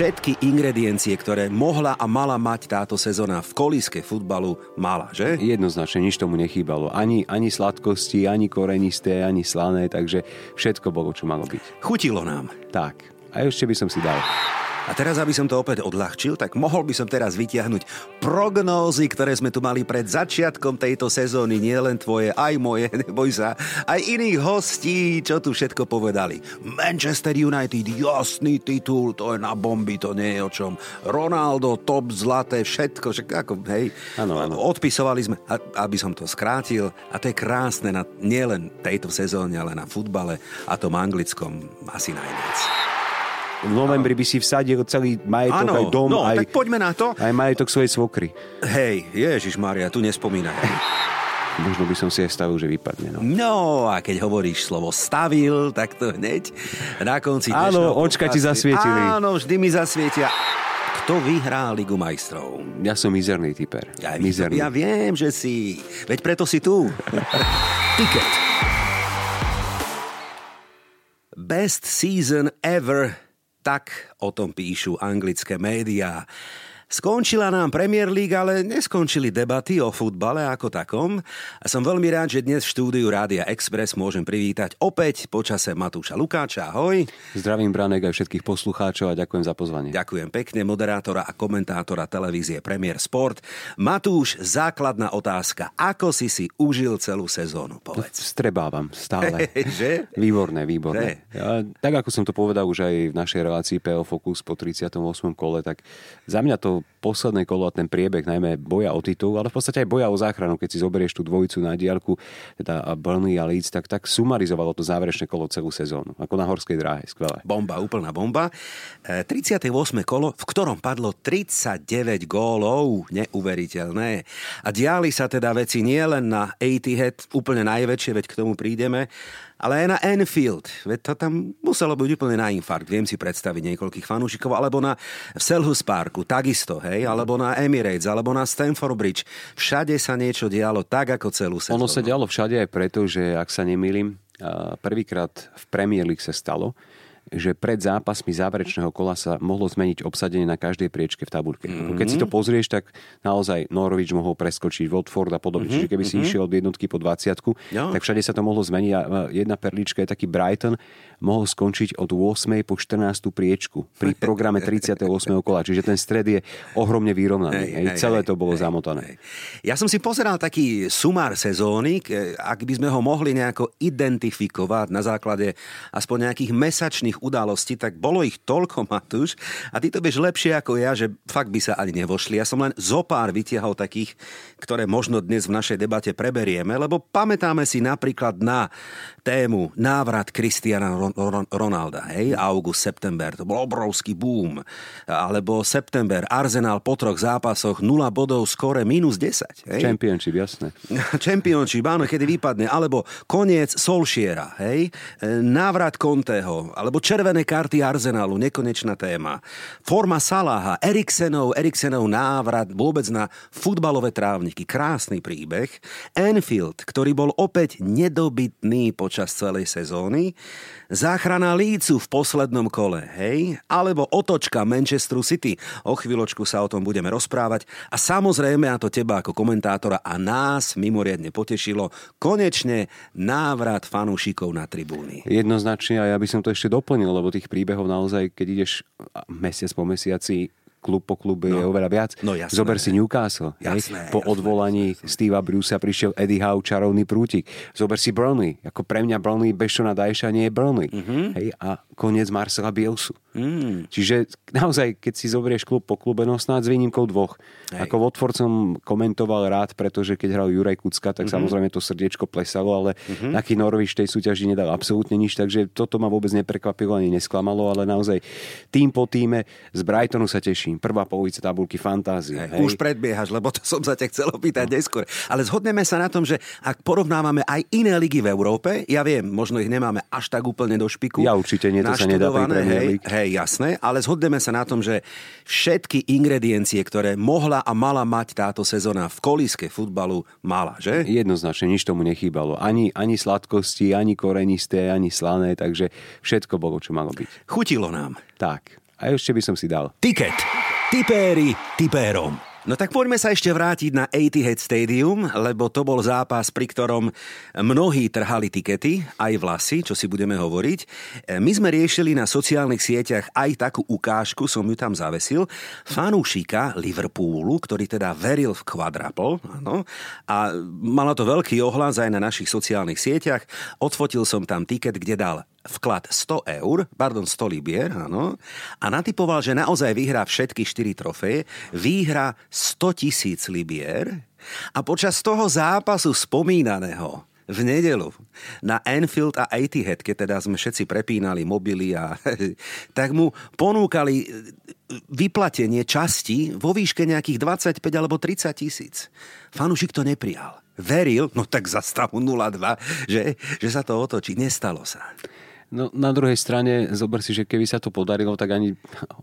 Všetky ingrediencie, ktoré mohla a mala mať táto sezóna v kolíske futbalu, mala, že? Jednoznačne, nič tomu nechýbalo. Ani, ani sladkosti, ani korenisté, ani slané, takže všetko bolo, čo malo byť. Chutilo nám. Tak. A ešte by som si dal. A teraz, aby som to opäť odľahčil, tak mohol by som teraz vytiahnuť prognózy, ktoré sme tu mali pred začiatkom tejto sezóny, nie len tvoje, aj moje, neboj sa, aj iných hostí, čo tu všetko povedali. Manchester United, jasný titul, to je na bomby, to nie je o čom. Ronaldo, top, zlaté, všetko, však ako, hej. Ano, ano. Odpisovali sme, aby som to skrátil, a to je krásne na nielen tejto sezóne, ale na futbale a tom anglickom asi najviac v novembri by si vsadil celý majetok, ano, aj dom, no, aj, tak poďme na to. aj majetok svojej svokry. Hej, Ježiš Maria, tu nespomínaj. Možno by som si aj stavil, že vypadne. No. no a keď hovoríš slovo stavil, tak to hneď na konci Áno, očka ti zasvietili. Áno, vždy mi zasvietia. Kto vyhrá Ligu majstrov? Ja som mizerný typer. Ja, mizerný. ja viem, že si. Veď preto si tu. Ticket. Best season ever tak o tom píšu anglické médiá. Skončila nám Premier League, ale neskončili debaty o futbale ako takom. A som veľmi rád, že dnes v štúdiu Rádia Express môžem privítať opäť počase Matúša Lukáča. Ahoj. Zdravím Branek aj všetkých poslucháčov a ďakujem za pozvanie. Ďakujem pekne moderátora a komentátora televízie Premier Sport. Matúš, základná otázka. Ako si si užil celú sezónu? Povedz. Strebávam stále. že? Výborné, výborné. Ja, tak ako som to povedal už aj v našej relácii PO Focus po 38. kole, tak za mňa to posledné kolo a ten priebeh, najmä boja o titul, ale v podstate aj boja o záchranu, keď si zoberieš tú dvojicu na diálku, teda Burnley a Leeds, tak, tak sumarizovalo to záverečné kolo celú sezónu. Ako na horskej dráhe, skvelé. Bomba, úplná bomba. 38. E, kolo, v ktorom padlo 39 gólov, neuveriteľné. A diali sa teda veci nielen na 80 head, úplne najväčšie, veď k tomu prídeme, ale aj na Enfield. Veď to tam muselo byť úplne na infarkt. Viem si predstaviť niekoľkých fanúšikov. Alebo na v Selhurst Parku, takisto, hej. Alebo na Emirates, alebo na Stamford Bridge. Všade sa niečo dialo tak, ako celú sezónu. Ono sa dialo všade aj preto, že ak sa nemýlim, prvýkrát v Premier League sa stalo, že pred zápasmi záverečného kola sa mohlo zmeniť obsadenie na každej priečke v tabulke. Mm-hmm. Keď si to pozrieš, tak naozaj Norwich mohol preskočiť Watford a podobne. Mm-hmm. Čiže keby si mm-hmm. išiel od jednotky po 20, no. tak všade sa to mohlo zmeniť. A jedna perlička je taký Brighton, mohol skončiť od 8. po 14. priečku pri programe 38. kola. Čiže ten stred je ohromne vyrovnaný. Hej, hej, celé to bolo hej, zamotané. Hej. Ja som si pozeral taký sumár sezóny, ak by sme ho mohli nejako identifikovať na základe aspoň nejakých mesačných udalostí, tak bolo ich toľko, Matúš, a ty to vieš lepšie ako ja, že fakt by sa ani nevošli. Ja som len zo pár vytiahol takých, ktoré možno dnes v našej debate preberieme, lebo pamätáme si napríklad na tému návrat Kristiana Ronalda, hej, august, september, to bol obrovský boom. Alebo september, Arsenal po troch zápasoch, 0 bodov, skore minus 10. Hej. Championship, jasné. Championship, áno, kedy vypadne. Alebo koniec Solšiera, hej, návrat Conteho, alebo červené karty Arsenalu, nekonečná téma. Forma Salaha, Eriksenov, Eriksenov návrat vôbec na futbalové trávniky. Krásny príbeh. Enfield, ktorý bol opäť nedobytný počas celej sezóny. Záchrana Lícu v poslednom kole, hej? Alebo otočka Manchesteru City. O chvíľočku sa o tom budeme rozprávať. A samozrejme, a to teba ako komentátora a nás mimoriadne potešilo, konečne návrat fanúšikov na tribúny. Jednoznačne a ja by som to ešte doplnil lebo tých príbehov naozaj, keď ideš mesiac po mesiaci klub po klube no. je oveľa viac. No, jasné. Zober si Newcastle. Jasné, Po jasné, odvolaní jasné. Steva Brucea prišiel Eddie Howe, čarovný prútik. Zober si Burnley. Ako pre mňa Burnley bez Shona Dajša nie je Burnley. Mm-hmm. Hej, a koniec Marcela Bielsu. Mm. Čiže naozaj, keď si zoberieš klub po klube, no snáď s výnimkou dvoch. Hej. Ako Watford som komentoval rád, pretože keď hral Juraj Kucka, tak mm-hmm. samozrejme to srdiečko plesalo, ale mm-hmm. taký Norvič tej súťaži nedal absolútne nič, takže toto ma vôbec neprekvapilo ani nesklamalo, ale naozaj tým po týme z Brightonu sa teším. Prvá polovica tabulky fantázie. Hej. Už predbiehaš, lebo to som sa ťa chcel opýtať no. neskôr. Ale zhodneme sa na tom, že ak porovnávame aj iné ligy v Európe, ja viem, možno ich nemáme až tak úplne do špiku. Ja určite nie, to sa nedá hej, hej, jasné, ale zhodneme sa na tom, že všetky ingrediencie, ktoré mohla a mala mať táto sezóna v kolíske futbalu, mala, že? Jednoznačne, nič tomu nechýbalo. Ani, ani sladkosti, ani korenisté, ani slané, takže všetko bolo, čo malo byť. Chutilo nám. Tak. A ešte by som si dal. Tiket. Tipéri tipérom. No tak poďme sa ešte vrátiť na Etihad Stadium, lebo to bol zápas, pri ktorom mnohí trhali tikety, aj vlasy, čo si budeme hovoriť. E, my sme riešili na sociálnych sieťach aj takú ukážku, som ju tam zavesil, fanúšika Liverpoolu, ktorý teda veril v quadruple, áno, a malo to veľký ohlas aj na našich sociálnych sieťach. Odfotil som tam tiket, kde dal vklad 100 eur, pardon, 100 libier, áno, a natypoval, že naozaj vyhrá všetky 4 trofeje, vyhrá 100 tisíc libier a počas toho zápasu spomínaného v nedelu na Anfield a Etihad, keď teda sme všetci prepínali mobily a tak mu ponúkali vyplatenie časti vo výške nejakých 25 alebo 30 tisíc. Fanušik to neprijal. Veril, no tak za stavu 0,2, že, že sa to otočí. Nestalo sa. No na druhej strane, zober si, že keby sa to podarilo, tak ani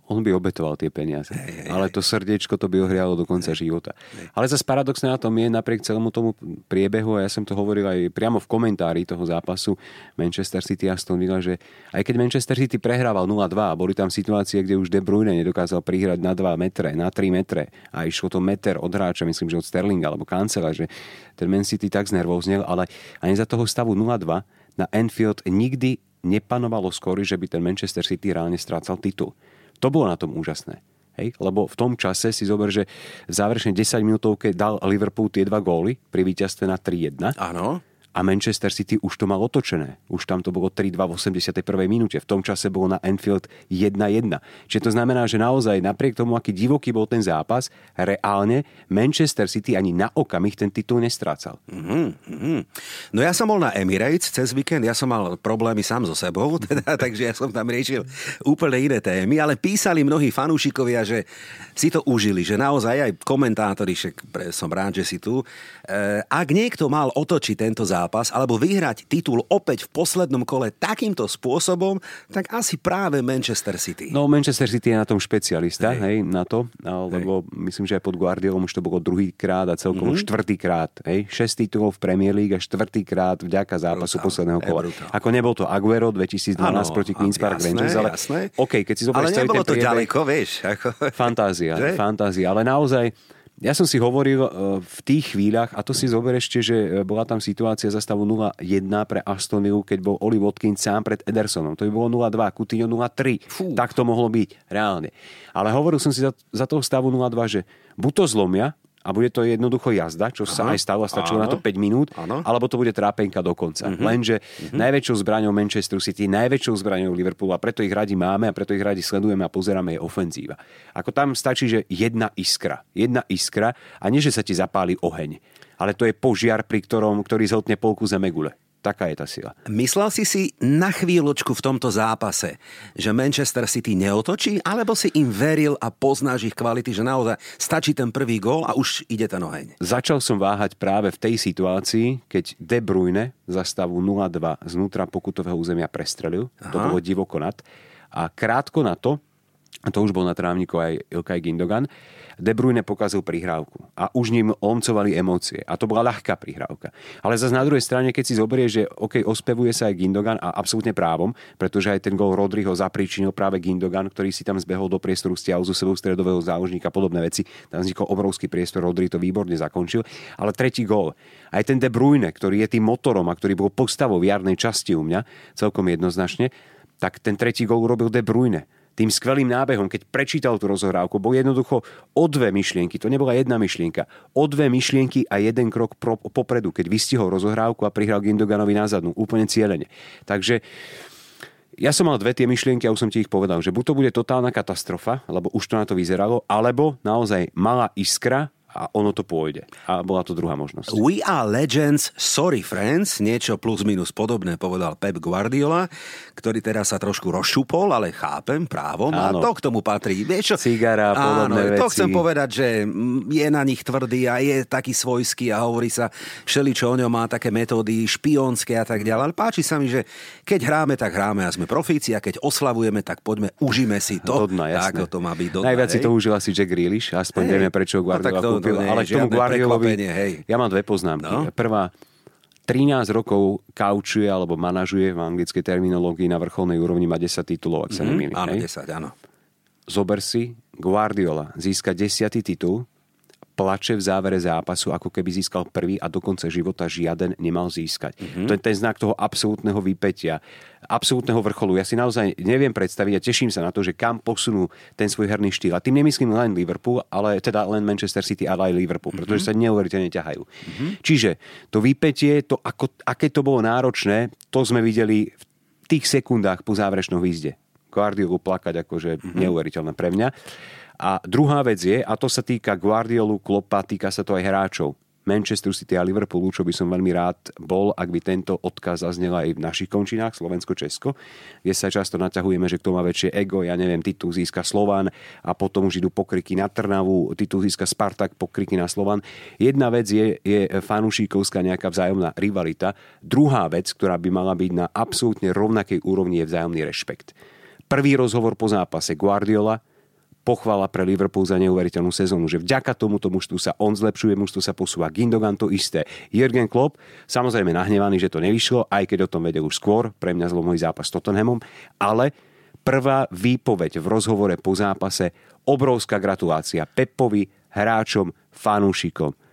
on by obetoval tie peniaze. Hey, hey, Ale to srdiečko to by ohrialo do konca hey, života. Hey. Ale zase paradoxné na tom je, napriek celému tomu priebehu, a ja som to hovoril aj priamo v komentári toho zápasu Manchester City Aston Villa, že aj keď Manchester City prehrával 0-2 a boli tam situácie, kde už De Bruyne nedokázal prihrať na 2 metre, na 3 metre a išlo to meter od hráča, myslím, že od Sterlinga alebo Kancela, že ten Man City tak znervoznel, ale ani za toho stavu 0-2 na Enfield nikdy nepanovalo skôr, že by ten Manchester City reálne strácal titul. To bolo na tom úžasné. Hej? Lebo v tom čase si zober, že v záverečnej 10 minútovke dal Liverpool tie dva góly pri víťazstve na 3-1. Áno a Manchester City už to mal otočené. Už tam to bolo 3-2 v 81. minúte. V tom čase bolo na Anfield 1-1. Čiže to znamená, že naozaj napriek tomu, aký divoký bol ten zápas, reálne Manchester City ani na okamih ten titul nestrácal. Mm-hmm. No ja som bol na Emirates cez víkend, ja som mal problémy sám so sebou, teda, takže ja som tam riešil úplne iné témy, ale písali mnohí fanúšikovia, že si to užili, že naozaj aj komentátori, však som rád, že si tu. E, ak niekto mal otočiť tento zápas, zápas alebo vyhrať titul opäť v poslednom kole takýmto spôsobom, tak asi práve Manchester City. No Manchester City je na tom špecialista, hej, hej na to, lebo hej. myslím, že aj pod Guardiolom už to bolo druhýkrát a celkovo mm-hmm. štvrtýkrát. Hej, šest titulov v Premier League a štvrtýkrát vďaka zápasu brutál, posledného kola. Ako nebol to Aguero 2012 ano, proti Queen's Park Rangers, ale jasné. OK, keď si zoberieš Ale nebolo to priebeh, ďaleko, vieš. Ako... Fantázia, fantázia, ale naozaj ja som si hovoril e, v tých chvíľach, a to si zober ešte, že e, bola tam situácia za stavu 0-1 pre Aston Villa, keď bol Oli Watkins sám pred Edersonom. To by bolo 0-2, Coutinho 0-3. Tak to mohlo byť, reálne. Ale hovoril som si za, za toho stavu 0-2, že buď to zlomia, a bude to jednoducho jazda, čo sa aj stalo, stačilo na to 5 minút, Aha. alebo to bude trápenka do konca. Uh-huh. Lenže uh-huh. najväčšou zbraňou Manchester City, najväčšou zbraňou Liverpoolu a preto ich radi máme a preto ich radi sledujeme a pozeráme je ofenzíva. Ako tam stačí, že jedna iskra. Jedna iskra a nie, že sa ti zapáli oheň. Ale to je požiar, pri ktorom, ktorý zhotne polku zemegule. Taká je tá sila. Myslel si si na chvíľočku v tomto zápase, že Manchester City neotočí, alebo si im veril a poznáš ich kvality, že naozaj stačí ten prvý gól a už ide ten oheň? Začal som váhať práve v tej situácii, keď De Bruyne za stavu 0-2 znútra pokutového územia prestrelil. Aha. To bolo divoko nad. A krátko na to, a to už bol na trávniku aj Ilkay Gindogan, De Bruyne pokazil prihrávku a už ním omcovali emócie. A to bola ľahká prihrávka. Ale zase na druhej strane, keď si zoberie, že OK, ospevuje sa aj Gindogan a absolútne právom, pretože aj ten gol Rodriho zapríčinil práve Gindogan, ktorý si tam zbehol do priestoru, stiahol zo sebou stredového záložníka, podobné veci. Tam vznikol obrovský priestor, Rodri to výborne zakončil. Ale tretí gól, aj ten De Bruyne, ktorý je tým motorom a ktorý bol postavou v jarnej časti u mňa, celkom jednoznačne, tak ten tretí gól urobil De Bruyne tým skvelým nábehom, keď prečítal tú rozohrávku, bol jednoducho o dve myšlienky, to nebola jedna myšlienka, o dve myšlienky a jeden krok pro, popredu, keď vystihol rozohrávku a prihral Gindoganovi na zadnú, úplne cieľene. Takže Ja som mal dve tie myšlienky a už som ti ich povedal, že buď to bude totálna katastrofa, lebo už to na to vyzeralo, alebo naozaj malá iskra a ono to pôjde. A bola to druhá možnosť. We are legends, sorry friends, niečo plus minus podobné povedal Pep Guardiola, ktorý teraz sa trošku rozšupol, ale chápem právom áno. a to k tomu patrí. Vieš čo? Cigara, podobné áno, veci. to chcem povedať, že je na nich tvrdý a je taký svojský a hovorí sa všeličo o ňom má také metódy špionské a tak ďalej. Ale páči sa mi, že keď hráme, tak hráme a sme profíci a keď oslavujeme, tak poďme, užíme si to. Dodna, jasné. Tak to má byť dodna, Najviac hej? si to užil asi Jack Grealish, aspoň hej. vieme, prečo Guardiola no, nie, ale k tomu Guardiolovi, hej. ja mám dve poznámky. No? Prvá, 13 rokov kaučuje alebo manažuje v anglickej terminológii na vrcholnej úrovni, má 10 titulov, ak sa mm-hmm, nemýlim. Áno, hej? 10, áno. Zober si, Guardiola získa 10 titul, plače v závere zápasu, ako keby získal prvý a do konca života žiaden nemal získať. Mm-hmm. To je ten znak toho absolútneho vypetia, absolútneho vrcholu. Ja si naozaj neviem predstaviť a teším sa na to, že kam posunú ten svoj herný štýl. A tým nemyslím len Liverpool, ale teda len Manchester City, ale aj Liverpool, mm-hmm. pretože sa neuveriteľne ťahajú. Mm-hmm. Čiže to vypetie, to ako, aké to bolo náročné, to sme videli v tých sekundách po záverečnom výzde. Guardiolu plakať akože mm-hmm. neuveriteľné pre mňa. A druhá vec je, a to sa týka Guardiolu, Klopa, týka sa to aj hráčov. Manchester City a Liverpoolu, čo by som veľmi rád bol, ak by tento odkaz zaznel aj v našich končinách, Slovensko-Česko, kde sa často naťahujeme, že kto má väčšie ego, ja neviem, titul získa Slovan a potom už idú pokriky na Trnavu, titul získa Spartak, pokriky na Slovan. Jedna vec je, je fanúšikovská nejaká vzájomná rivalita. Druhá vec, ktorá by mala byť na absolútne rovnakej úrovni, je vzájomný rešpekt. Prvý rozhovor po zápase Guardiola, pochvala pre Liverpool za neuveriteľnú sezónu, že vďaka tomuto mužstvu sa on zlepšuje, mužstvo sa posúva. Gindogan to isté. Jürgen Klopp, samozrejme nahnevaný, že to nevyšlo, aj keď o tom vedel už skôr, pre mňa zlomový zápas s Tottenhamom, ale prvá výpoveď v rozhovore po zápase, obrovská gratulácia Pepovi, hráčom, fanúšikom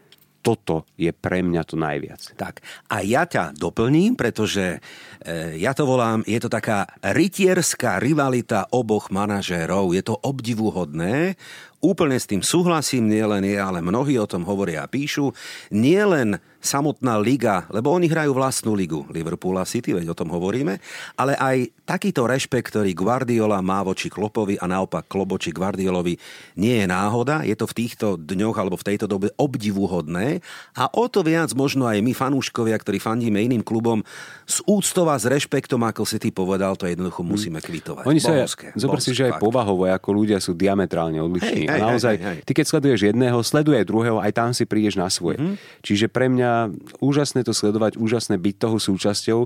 toto je pre mňa to najviac. Tak a ja ťa doplním, pretože e, ja to volám, je to taká rytierská rivalita oboch manažérov. Je to obdivuhodné. Úplne s tým súhlasím, nielen ja, ale mnohí o tom hovoria a píšu. Nielen samotná liga, lebo oni hrajú vlastnú ligu, Liverpool a City, veď o tom hovoríme, ale aj takýto rešpekt, ktorý Guardiola má voči Klopovi a naopak Klopp voči Guardiolovi nie je náhoda, je to v týchto dňoch alebo v tejto dobe obdivuhodné a o to viac možno aj my fanúškovia, ktorí fandíme iným klubom, z úctov a s rešpektom, ako si ty povedal, to jednoducho hm. musíme kvitovať. Oni sa, zober si, že aj povahovo, ako ľudia sú diametrálne odlišní. Hej, hej, a naozaj, hej, hej, hej. ty keď sleduješ jedného, sleduje druhého, aj tam si prídeš na svoje. Mm-hmm. Čiže pre mňa úžasné to sledovať, úžasné byť toho súčasťou.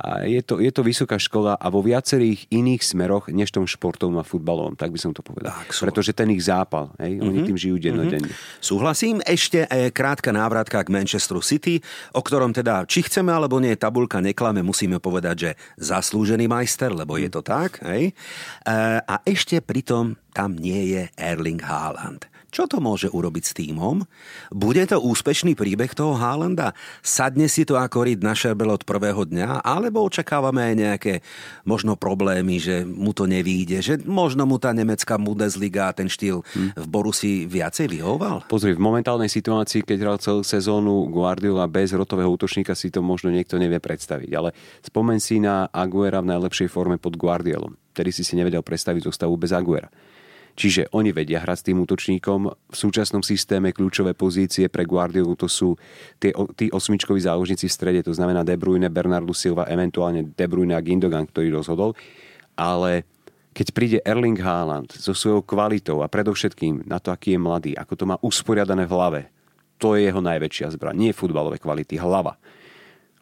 A je to, je to vysoká škola a vo viacerých iných smeroch, než tom športovom a futbalovom, tak by som to povedal. Tak, Pretože ten ich zápal, hej, mm-hmm. oni mhm. tým žijú dennodenne. Mm-hmm. Súhlasím, ešte e, krátka návratka k Manchesteru City, o ktorom teda, či chceme alebo nie, tabulka neklame, musíme povedať, že zaslúžený majster, lebo je to tak. Hej. E, a ešte pritom tam nie je Erling Haaland. Čo to môže urobiť s týmom? Bude to úspešný príbeh toho Haalanda? Sadne si to ako ryd na šerbel od prvého dňa? Alebo očakávame aj nejaké možno problémy, že mu to nevíde? Že možno mu tá nemecká Bundesliga a ten štýl hm. v Borusi viacej vyhoval? Pozri, v momentálnej situácii, keď hral celú sezónu Guardiola bez rotového útočníka, si to možno niekto nevie predstaviť. Ale spomen si na Aguera v najlepšej forme pod Guardiolom. Tedy si si nevedel predstaviť zostavu bez Aguera. Čiže oni vedia hrať s tým útočníkom. V súčasnom systéme kľúčové pozície pre Guardiolu to sú tie, tí osmičkoví záložníci v strede, to znamená De Bruyne, Bernardo Silva, eventuálne De Bruyne a Gindogan, ktorý rozhodol. Ale keď príde Erling Haaland so svojou kvalitou a predovšetkým na to, aký je mladý, ako to má usporiadané v hlave, to je jeho najväčšia zbraň. Nie futbalové kvality, hlava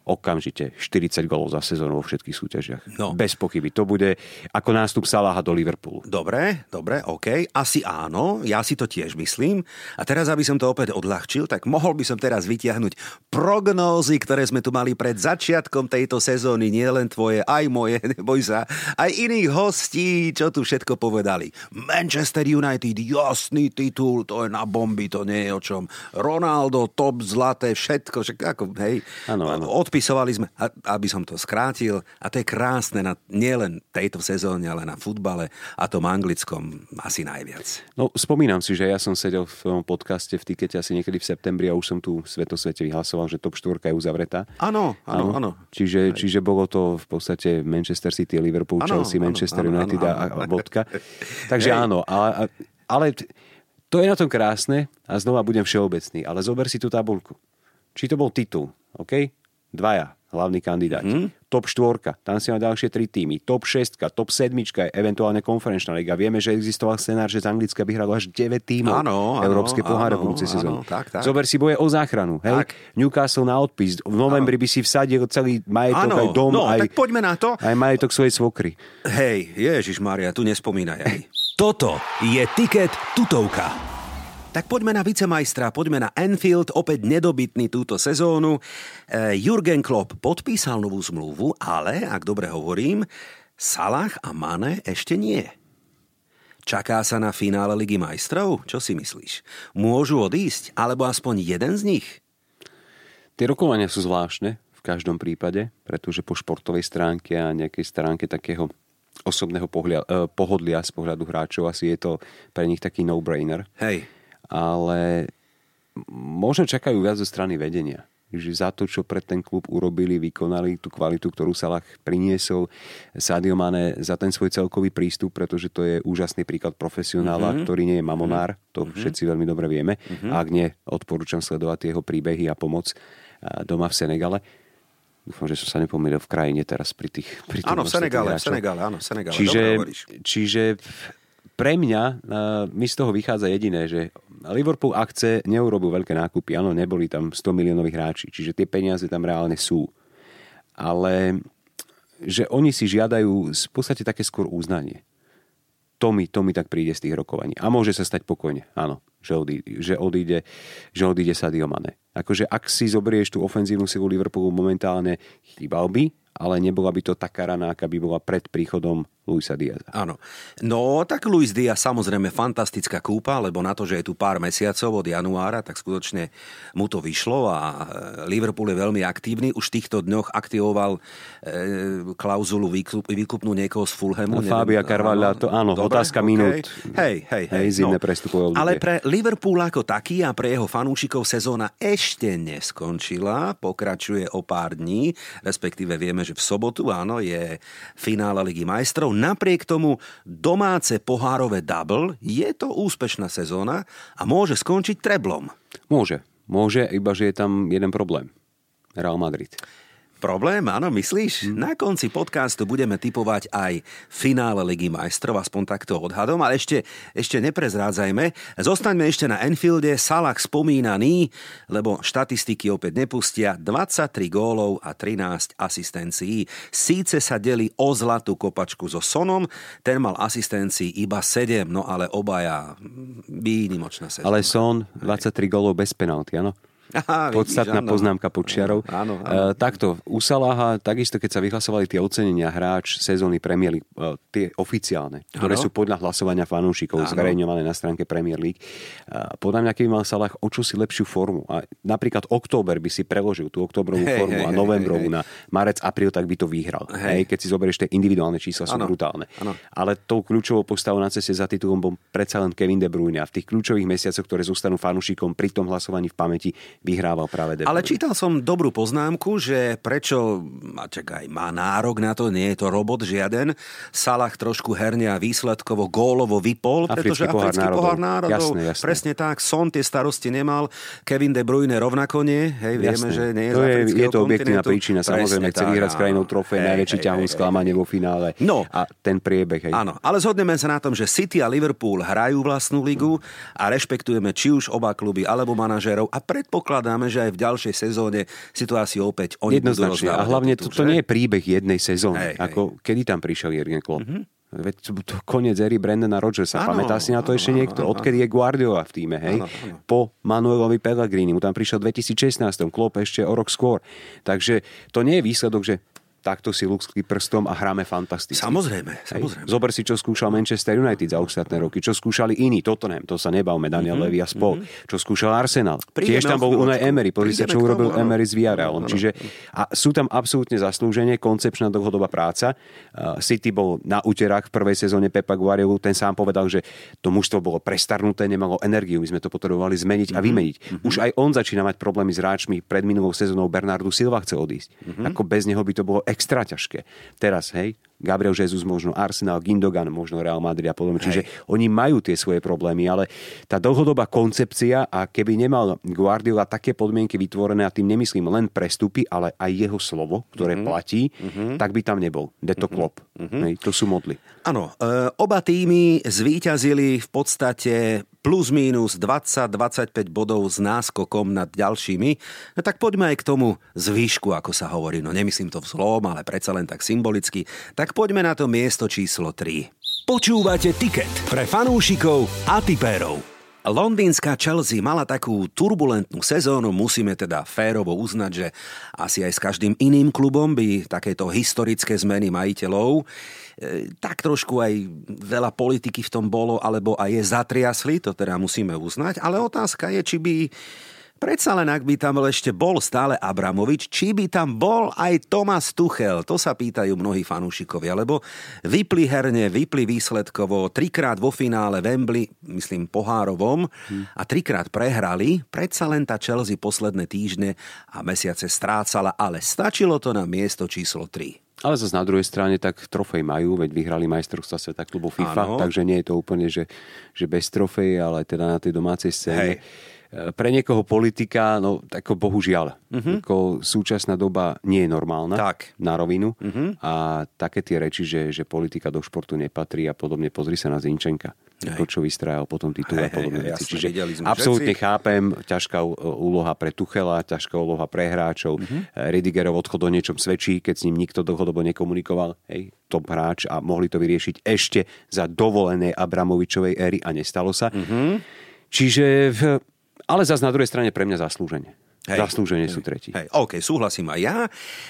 okamžite 40 golov za sezónu vo všetkých súťažiach. No. Bez pochyby. To bude ako nástup Salaha do Liverpoolu. Dobre, dobre, OK. Asi áno, ja si to tiež myslím. A teraz, aby som to opäť odľahčil, tak mohol by som teraz vytiahnuť prognózy, ktoré sme tu mali pred začiatkom tejto sezóny. Nie len tvoje, aj moje, neboj sa. Aj iných hostí, čo tu všetko povedali. Manchester United, jasný titul, to je na bomby, to nie je o čom. Ronaldo, top, zlaté, všetko, však ako, hej. Ano, ano Podpisovali sme, aby som to skrátil, a to je krásne na nielen tejto sezóne, ale na futbale a tom anglickom asi najviac. No, spomínam si, že ja som sedel v podcaste v tikete asi niekedy v septembri a už som tu v Svetosvete vyhlasoval, že top 4 je uzavretá. Áno, áno, áno. Čiže, čiže bolo to v podstate Manchester City, Liverpool, ano, Chelsea, Manchester ano, United ano, ano. a bodka. Takže Hej. áno, ale, ale to je na tom krásne a znova budem všeobecný, ale zober si tú tabulku. Či to bol titul, OK? Dvaja hlavní kandidáti. Mm. Top 4, tam si má ďalšie tri týmy. Top 6, top 7, eventuálne konferenčná liga. Vieme, že existoval scenár, že z Anglicka by hralo až 9 týmov ano, Európske poháre budúce sezóny. Zober si boje o záchranu. Hej? Tak. Newcastle na odpis. V novembri ano. by si vsadil celý majetok, ano. aj dom, no, aj, tak poďme na to. aj majetok svojej svokry. Hej, Ježiš Maria, tu nespomínaj. Toto je tiket tutovka. Tak poďme na vicemajstra, poďme na Enfield, opäť nedobytný túto sezónu. E, Jurgen Klopp podpísal novú zmluvu, ale, ak dobre hovorím, Salah a Mane ešte nie. Čaká sa na finále Ligy majstrov? Čo si myslíš? Môžu odísť? Alebo aspoň jeden z nich? Tie rokovania sú zvláštne v každom prípade, pretože po športovej stránke a nejakej stránke takého osobného pohľa, eh, pohodlia z pohľadu hráčov asi je to pre nich taký no-brainer. Hej ale možno čakajú viac zo strany vedenia že za to, čo pre ten klub urobili, vykonali tú kvalitu, ktorú Salah priniesol Sadio Mane za ten svoj celkový prístup, pretože to je úžasný príklad profesionála, mm-hmm. ktorý nie je mamonár, to mm-hmm. všetci veľmi dobre vieme. Mm-hmm. A ak nie, odporúčam sledovať jeho príbehy a pomoc doma v Senegale. Dúfam, že som sa nepomýlil v krajine teraz pri tých... Pri áno, v Senegále, v Senegále, áno, Senegále. Čiže, čiže pre mňa mi z toho vychádza jediné, že Liverpool, ak chce, neurobil veľké nákupy. Áno, neboli tam 100 miliónoví hráči, čiže tie peniaze tam reálne sú. Ale že oni si žiadajú v podstate také skôr uznanie. To mi, to mi tak príde z tých rokovaní. A môže sa stať pokojne, áno, že odíde, že odíde, že odíde Sadio Mane. Akože ak si zoberieš tú ofenzívnu silu Liverpoolu momentálne, chýbal by, ale nebola by to taká rana, aká by bola pred príchodom Luisa Diaza. Áno. No, tak Luis Diaz samozrejme fantastická kúpa, lebo na to, že je tu pár mesiacov od januára, tak skutočne mu to vyšlo a Liverpool je veľmi aktívny. Už v týchto dňoch aktivoval e, klauzulu výkup, výkupnú niekoho z Fulhamu. No, Fabia Carvalho, to áno, Dobre, otázka okay. minút. Hej, hej, hej. hej no. Ale pre Liverpool ako taký a pre jeho fanúšikov sezóna ešte neskončila, pokračuje o pár dní, respektíve vieme, že v sobotu, áno, je finále Ligy majstrov napriek tomu domáce pohárové double je to úspešná sezóna a môže skončiť treblom. Môže. Môže, iba že je tam jeden problém. Real Madrid. Problém, áno, myslíš? Hmm. Na konci podcastu budeme typovať aj finále Ligy majstrov, aspoň takto odhadom, ale ešte, ešte neprezrádzajme. Zostaňme ešte na Enfielde, Salah spomínaný, lebo štatistiky opäť nepustia, 23 gólov a 13 asistencií. Síce sa deli o zlatú kopačku so Sonom, ten mal asistencií iba 7, no ale obaja výnimočná sezóna. Ale Son, 23 gólov bez penalty, áno? Aha, Podstatná vidíš, poznámka počiarov. Áno, áno. E, takto, u Salaha, takisto keď sa vyhlasovali tie ocenenia hráč sezóny Premier League, e, tie oficiálne, ktoré áno. sú podľa hlasovania fanúšikov zverejňované na stránke Premier League, e, podľa mňa keby mal Salah o si lepšiu formu a napríklad október by si preložil tú oktobrovú hey, formu hey, a novembrovú hey, na marec, apríl, tak by to vyhral. Hey. Hej, keď si zoberieš tie individuálne čísla, sú ano. brutálne. Ano. Ale tou kľúčovou postavou na ceste za titulom bol predsa len Kevin De Bruyne a v tých kľúčových mesiacoch, ktoré zostanú fanúšikom pri tom hlasovaní v pamäti, vyhrával práve De Ale čítal som dobrú poznámku, že prečo, a čakaj, má nárok na to, nie je to robot žiaden, Salah trošku herne a výsledkovo gólovo vypol, pretože africký národov. pohár národov, jasné, jasné. presne tak, Son tie starosti nemal, Kevin De Bruyne rovnako nie, hej, vieme, jasné. že nie je to je, je to objektívna príčina, samozrejme, chce vyhrať s krajinou trofej, najväčší ťahom sklamanie vo finále no, a ten priebeh. Hej. Áno, ale zhodneme sa na tom, že City a Liverpool hrajú vlastnú ligu a rešpektujeme či už oba kluby alebo manažérov a predpokladáme, že aj v ďalšej sezóne situáciu opäť oni Jednoznačne. A hlavne to, to nie je príbeh jednej sezóny. Hej, ako, hej. Kedy tam prišiel Jürgen Klopp? Mm-hmm. Veď to, to koniec éry Brandona Rodgersa. Ano, Pamätá si na to ano, ešte niekto? Ano, Odkedy je Guardiola v týme, hej? Ano, ano. Po Manuelovi Pellegrini. Mu tam prišiel v 2016. Klopp ešte o rok skôr. Takže to nie je výsledok, že takto si luxký prstom a hráme fantasticky. Samozrejme, samozrejme. Hej. Zober si, čo skúšal Manchester United za ostatné roky, čo skúšali iní, Tottenham, to sa nebavme, Daniel mm-hmm. Levy a spol, mm-hmm. čo skúšal Arsenal. Prídeme Tiež tam bol Unai Emery, pozri sa, čo urobil tomu. Emery s Villarrealom. Čiže a sú tam absolútne zaslúženie, koncepčná dlhodobá práca. Uh, City bol na úterách v prvej sezóne Pepa Guardiola, ten sám povedal, že to mužstvo bolo prestarnuté, nemalo energiu, my sme to potrebovali zmeniť a vymeniť. Mm-hmm. Už aj on začína mať problémy s hráčmi. Pred minulou sezónou Bernardu Silva chce odísť. Mm-hmm. Ako bez neho by to bolo extra ťažké. Teraz, hej, Gabriel Jesus, možno Arsenal, Gindogan, možno Real Madrid a podobne. Čiže oni majú tie svoje problémy, ale tá dlhodobá koncepcia a keby nemal Guardiola také podmienky vytvorené, a tým nemyslím len prestupy, ale aj jeho slovo, ktoré mm-hmm. platí, mm-hmm. tak by tam nebol. Deto mm-hmm. Klopp. Mm-hmm. Hej, to sú modly. Áno, e, oba týmy zvíťazili v podstate plus minus 20-25 bodov s náskokom nad ďalšími. No tak poďme aj k tomu zvýšku, ako sa hovorí. No nemyslím to v zlom, ale predsa len tak symbolicky. Tak poďme na to miesto číslo 3. Počúvate tiket pre fanúšikov a tipérov. Londýnska Chelsea mala takú turbulentnú sezónu, musíme teda férovo uznať, že asi aj s každým iným klubom by takéto historické zmeny majiteľov e, tak trošku aj veľa politiky v tom bolo, alebo aj je zatriasli, to teda musíme uznať, ale otázka je, či by Predsa len, ak by tam ešte bol stále Abramovič, či by tam bol aj Tomas Tuchel, to sa pýtajú mnohí fanúšikovia, lebo vypli herne, vypli výsledkovo, trikrát vo finále Wembley, myslím pohárovom, a trikrát prehrali, predsa len tá Chelsea posledné týždne a mesiace strácala, ale stačilo to na miesto číslo 3. Ale zase na druhej strane tak trofej majú, veď vyhrali majstrovstva sveta klubu FIFA, Áno. takže nie je to úplne, že, že bez trofej, ale teda na tej domácej scéne. Hej pre niekoho politika, no ako bohužiaľ, uh-huh. ako súčasná doba nie je normálna tak. na rovinu uh-huh. a také tie reči, že, že politika do športu nepatrí a podobne, pozri sa na Zinčenka. Hej. To, čo vystrajal potom titul a podobné veci. Čiže absolútne všetci. chápem, ťažká úloha pre Tuchela, ťažká úloha pre hráčov. Uh-huh. Redigerov odchod o niečom svedčí, keď s ním nikto dlhodobo nekomunikoval. Hej, top hráč a mohli to vyriešiť ešte za dovolené Abramovičovej éry a nestalo sa. Uh-huh. Čiže ale zase na druhej strane pre mňa zaslúženie. Hej, Zaslúženie hej, sú tretí. Hej, OK, súhlasím aj ja.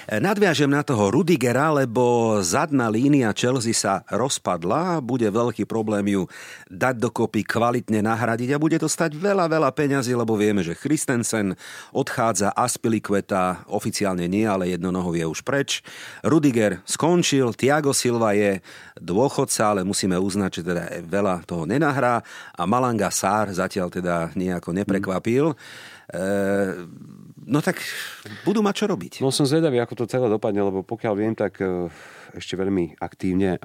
Nadviažem na toho Rudigera, lebo zadná línia Chelsea sa rozpadla, bude veľký problém ju dať dokopy, kvalitne nahradiť a bude to stať veľa, veľa peňazí, lebo vieme, že Christensen odchádza, Aspiliqueta oficiálne nie, ale jednonohou je už preč. Rudiger skončil, Tiago Silva je dôchodca, ale musíme uznať, že teda veľa toho nenahrá a Malanga Sár zatiaľ teda nejako neprekvapil. Hmm. Eh, no tak budú mať čo robiť. No som zvedavý, ako to celé dopadne, lebo pokiaľ viem, tak eh, ešte veľmi aktívne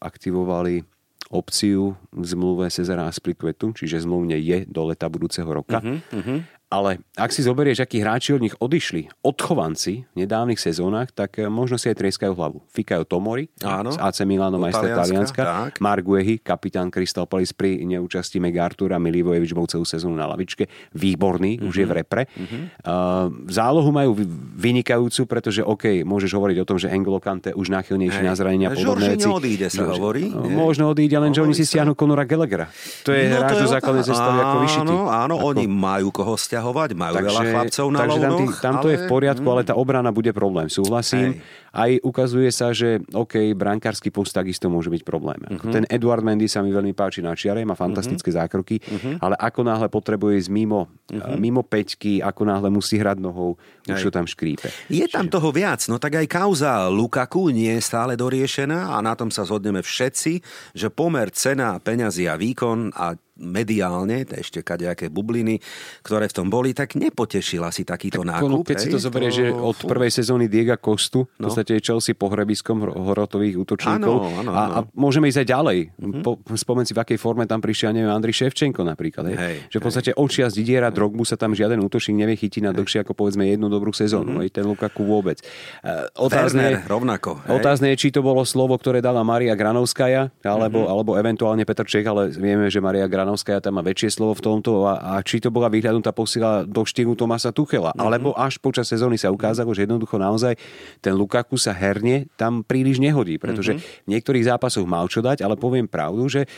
aktivovali opciu v zmluve Cezara Asplikvetu, čiže zmluvne je do leta budúceho roka. Uh-huh, uh-huh. Ale ak si zoberieš, akí hráči od nich odišli, odchovanci v nedávnych sezónach, tak eh, možno si aj trieskajú hlavu. Fikajú Tomori Áno. z AC Milano, majster Talianska, Mark Guehi, kapitán Crystal Palace pri neúčasti Megartura, Milivojevič bol celú sezónu na lavičke, výborný, mm-hmm. už je v repre. Mm-hmm. Uh, zálohu majú vynikajúcu, pretože OK, môžeš hovoriť o tom, že Engolo Kante už náchylnejší na zranenia veci. neodíde, sa Žorži, hovorí. Nie? Možno odíde, len že oni si stiahnu Conora Gallaghera. To je no, hráč do základnej zestavy ako vyšitý. Áno, áno, ako... oni majú koho stiahnuť stiahovať, majú takže, veľa chlapcov na takže tam, tý, tam to ale... je v poriadku, ale tá obrana bude problém, súhlasím. Hej. Aj ukazuje sa, že OK, brankársky post takisto môže byť problém. Uh-huh. Ten Eduard Mendy sa mi veľmi páči na čiare, má fantastické uh-huh. zákroky, uh-huh. ale ako náhle potrebuje ísť mimo, uh-huh. mimo peťky, ako náhle musí hrať nohou, už to tam škrípe. Je tam toho viac, no tak aj kauza Lukaku nie je stále doriešená a na tom sa zhodneme všetci, že pomer cena, peňazí a výkon a mediálne, ešte kadejaké bubliny, ktoré v tom boli, tak nepotešila si takýto tak nákup. Keď hej, si to zoberie, to... že od prvej sezóny Diega Kostu, v no. podstate je Chelsea pohrebiskom horotových útočníkov áno, áno, a, a môžeme ísť aj ďalej. Mm-hmm. Po, spomen si, v akej forme tam prišiel, neviem, Andri Ševčenko napríklad. Hej. Hej, že v podstate očia z Didiera Drogbu sa tam žiaden útočník nevie chytiť na dlhšie ako povedzme jednu dobrú sezónu. Mm-hmm. Ten Lukaku vôbec. Uh, otázne, Werner, rovnako. Hej. Otázne je, či to bolo slovo, ktoré dala Maria Granovskaja, alebo, mm-hmm. alebo eventuálne Petr Čech, ale vieme, že Maria Granovskaja Ivranovská tam má väčšie slovo v tomto a, a či to bola vyhľadnutá posila do štýlu Tomasa Tuchela. Mm-hmm. Alebo až počas sezóny sa ukázalo, že jednoducho naozaj ten Lukaku sa herne tam príliš nehodí, pretože mm-hmm. v niektorých zápasoch mal čo dať, ale poviem pravdu, že e,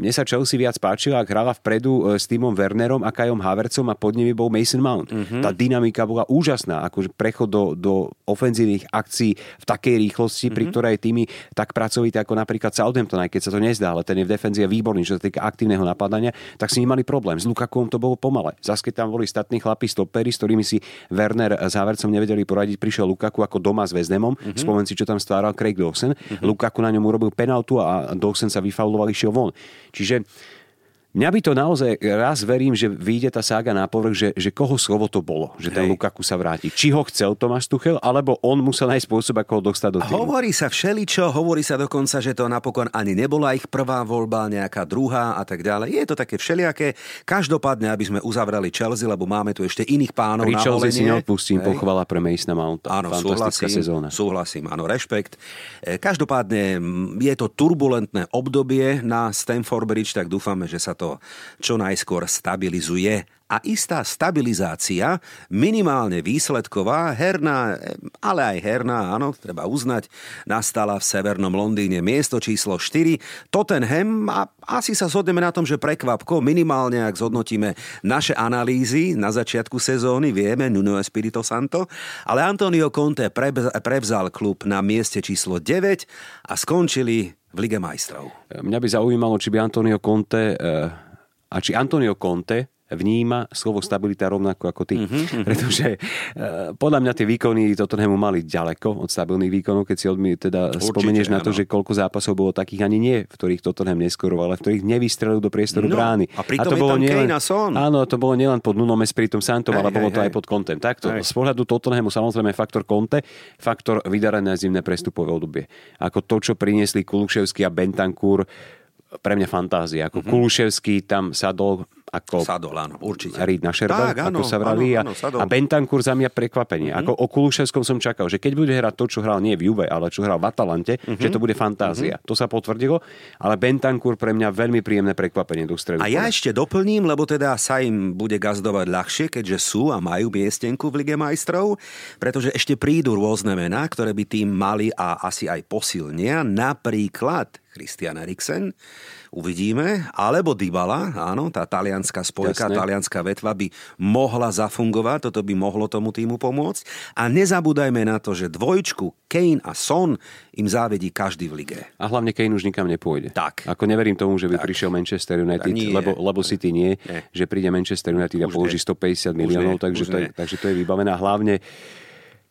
mne sa Chelsea viac páčila, ak hrala vpredu e, s týmom Wernerom a Kajom Havercom a pod nimi bol Mason Mount. Mm-hmm. Tá dynamika bola úžasná, akože prechod do, do ofenzívnych akcií v takej rýchlosti, mm-hmm. pri ktorej týmy tak pracovité ako napríklad Southampton, aj keď sa to nezdá, ale ten je v defenzíve výborný, čo sa týka aktívneho napadania, tak s nimi mali problém. S Lukakom to bolo pomale. Zas keď tam boli statní chlapí stopery, s ktorými si Werner s Havercom nevedeli poradiť, prišiel Lukaku ako doma s Vezdemom, mm-hmm. spomen si, čo tam stváral Craig Dawson. Mm-hmm. Lukaku na ňom urobil penaltu a Dawson sa vyfauloval, išiel von. Čiže Mňa by to naozaj, raz verím, že vyjde tá sága na povrch, že, že koho slovo to bolo, že ten Hej. Lukaku sa vráti. Či ho chcel Tomáš Tuchel, alebo on musel nájsť spôsob, ako ho dostať do týmu. Hovorí sa všeličo, hovorí sa dokonca, že to napokon ani nebola ich prvá voľba, nejaká druhá a tak ďalej. Je to také všelijaké. Každopádne, aby sme uzavrali Chelsea, lebo máme tu ešte iných pánov Pri na Chelsea volenie. si neodpustím Hej. pochvala pre Masona Mounta. Áno, Fantastická súhlasím, sezóna. súhlasím, áno, rešpekt. E, Každopádne je to turbulentné obdobie na Stamford Bridge, tak dúfame, že sa to čo najskôr stabilizuje. A istá stabilizácia, minimálne výsledková, herná, ale aj herná, áno, treba uznať, nastala v severnom Londýne miesto číslo 4. Tottenham, a asi sa zhodneme na tom, že prekvapko, minimálne ak zhodnotíme naše analýzy na začiatku sezóny, vieme, Nuno Espirito Santo, ale Antonio Conte prevzal klub na mieste číslo 9 a skončili v Lige majstrov. Mňa by zaujímalo, či by Antonio Conte eh, a či Antonio Conte vníma slovo stabilita rovnako ako ty. Mm-hmm. Pretože e, podľa mňa tie výkony Tottenhamu mali ďaleko od stabilných výkonov, keď si odmi, teda Určite, spomenieš na to, že koľko zápasov bolo takých ani nie, v ktorých Tottenham neskoroval, ale v ktorých nevystrelil do priestoru no, brány. A, a to bolo nielen, Son. Áno, to bolo nielen pod Nunom Espiritom Santom, ale bolo to hej. aj pod Contem. Takto, hej. z pohľadu Tottenhamu samozrejme faktor Conte, faktor vydarené zimné prestupové obdobie. Ako to, čo priniesli Kuluševský a Bentancur, pre mňa fantázia. Ako mm-hmm. Kuluševský tam sadol ako sadol, áno, určite. Rít na šerba, tak, áno, ako sa vraví. Áno, áno, a Bentancur za mňa prekvapenie. Mm-hmm. Ako o Kuluševskom som čakal, že keď bude hrať to, čo hral nie v Juve, ale čo hral v Atalante, mm-hmm. že to bude fantázia. Mm-hmm. To sa potvrdilo, ale Bentancur pre mňa veľmi príjemné prekvapenie do stredu. A ja ešte doplním, lebo teda sa im bude gazdovať ľahšie, keďže sú a majú miestenku v Lige majstrov, pretože ešte prídu rôzne mená, ktoré by tým mali a asi aj posilnia. Napríklad Christian Eriksen, uvidíme, alebo Dybala, áno, tá talianská spojka, Jasne. talianská vetva by mohla zafungovať, toto by mohlo tomu týmu pomôcť. A nezabúdajme na to, že dvojčku Kane a Son im závedí každý v lige. A hlavne Kane už nikam nepôjde. Tak. Ako neverím tomu, že by tak. prišiel Manchester United, nie. lebo, lebo City nie, nie, že príde Manchester United už a položí 150 miliónov, takže, to je, takže to je vybavené. Hlavne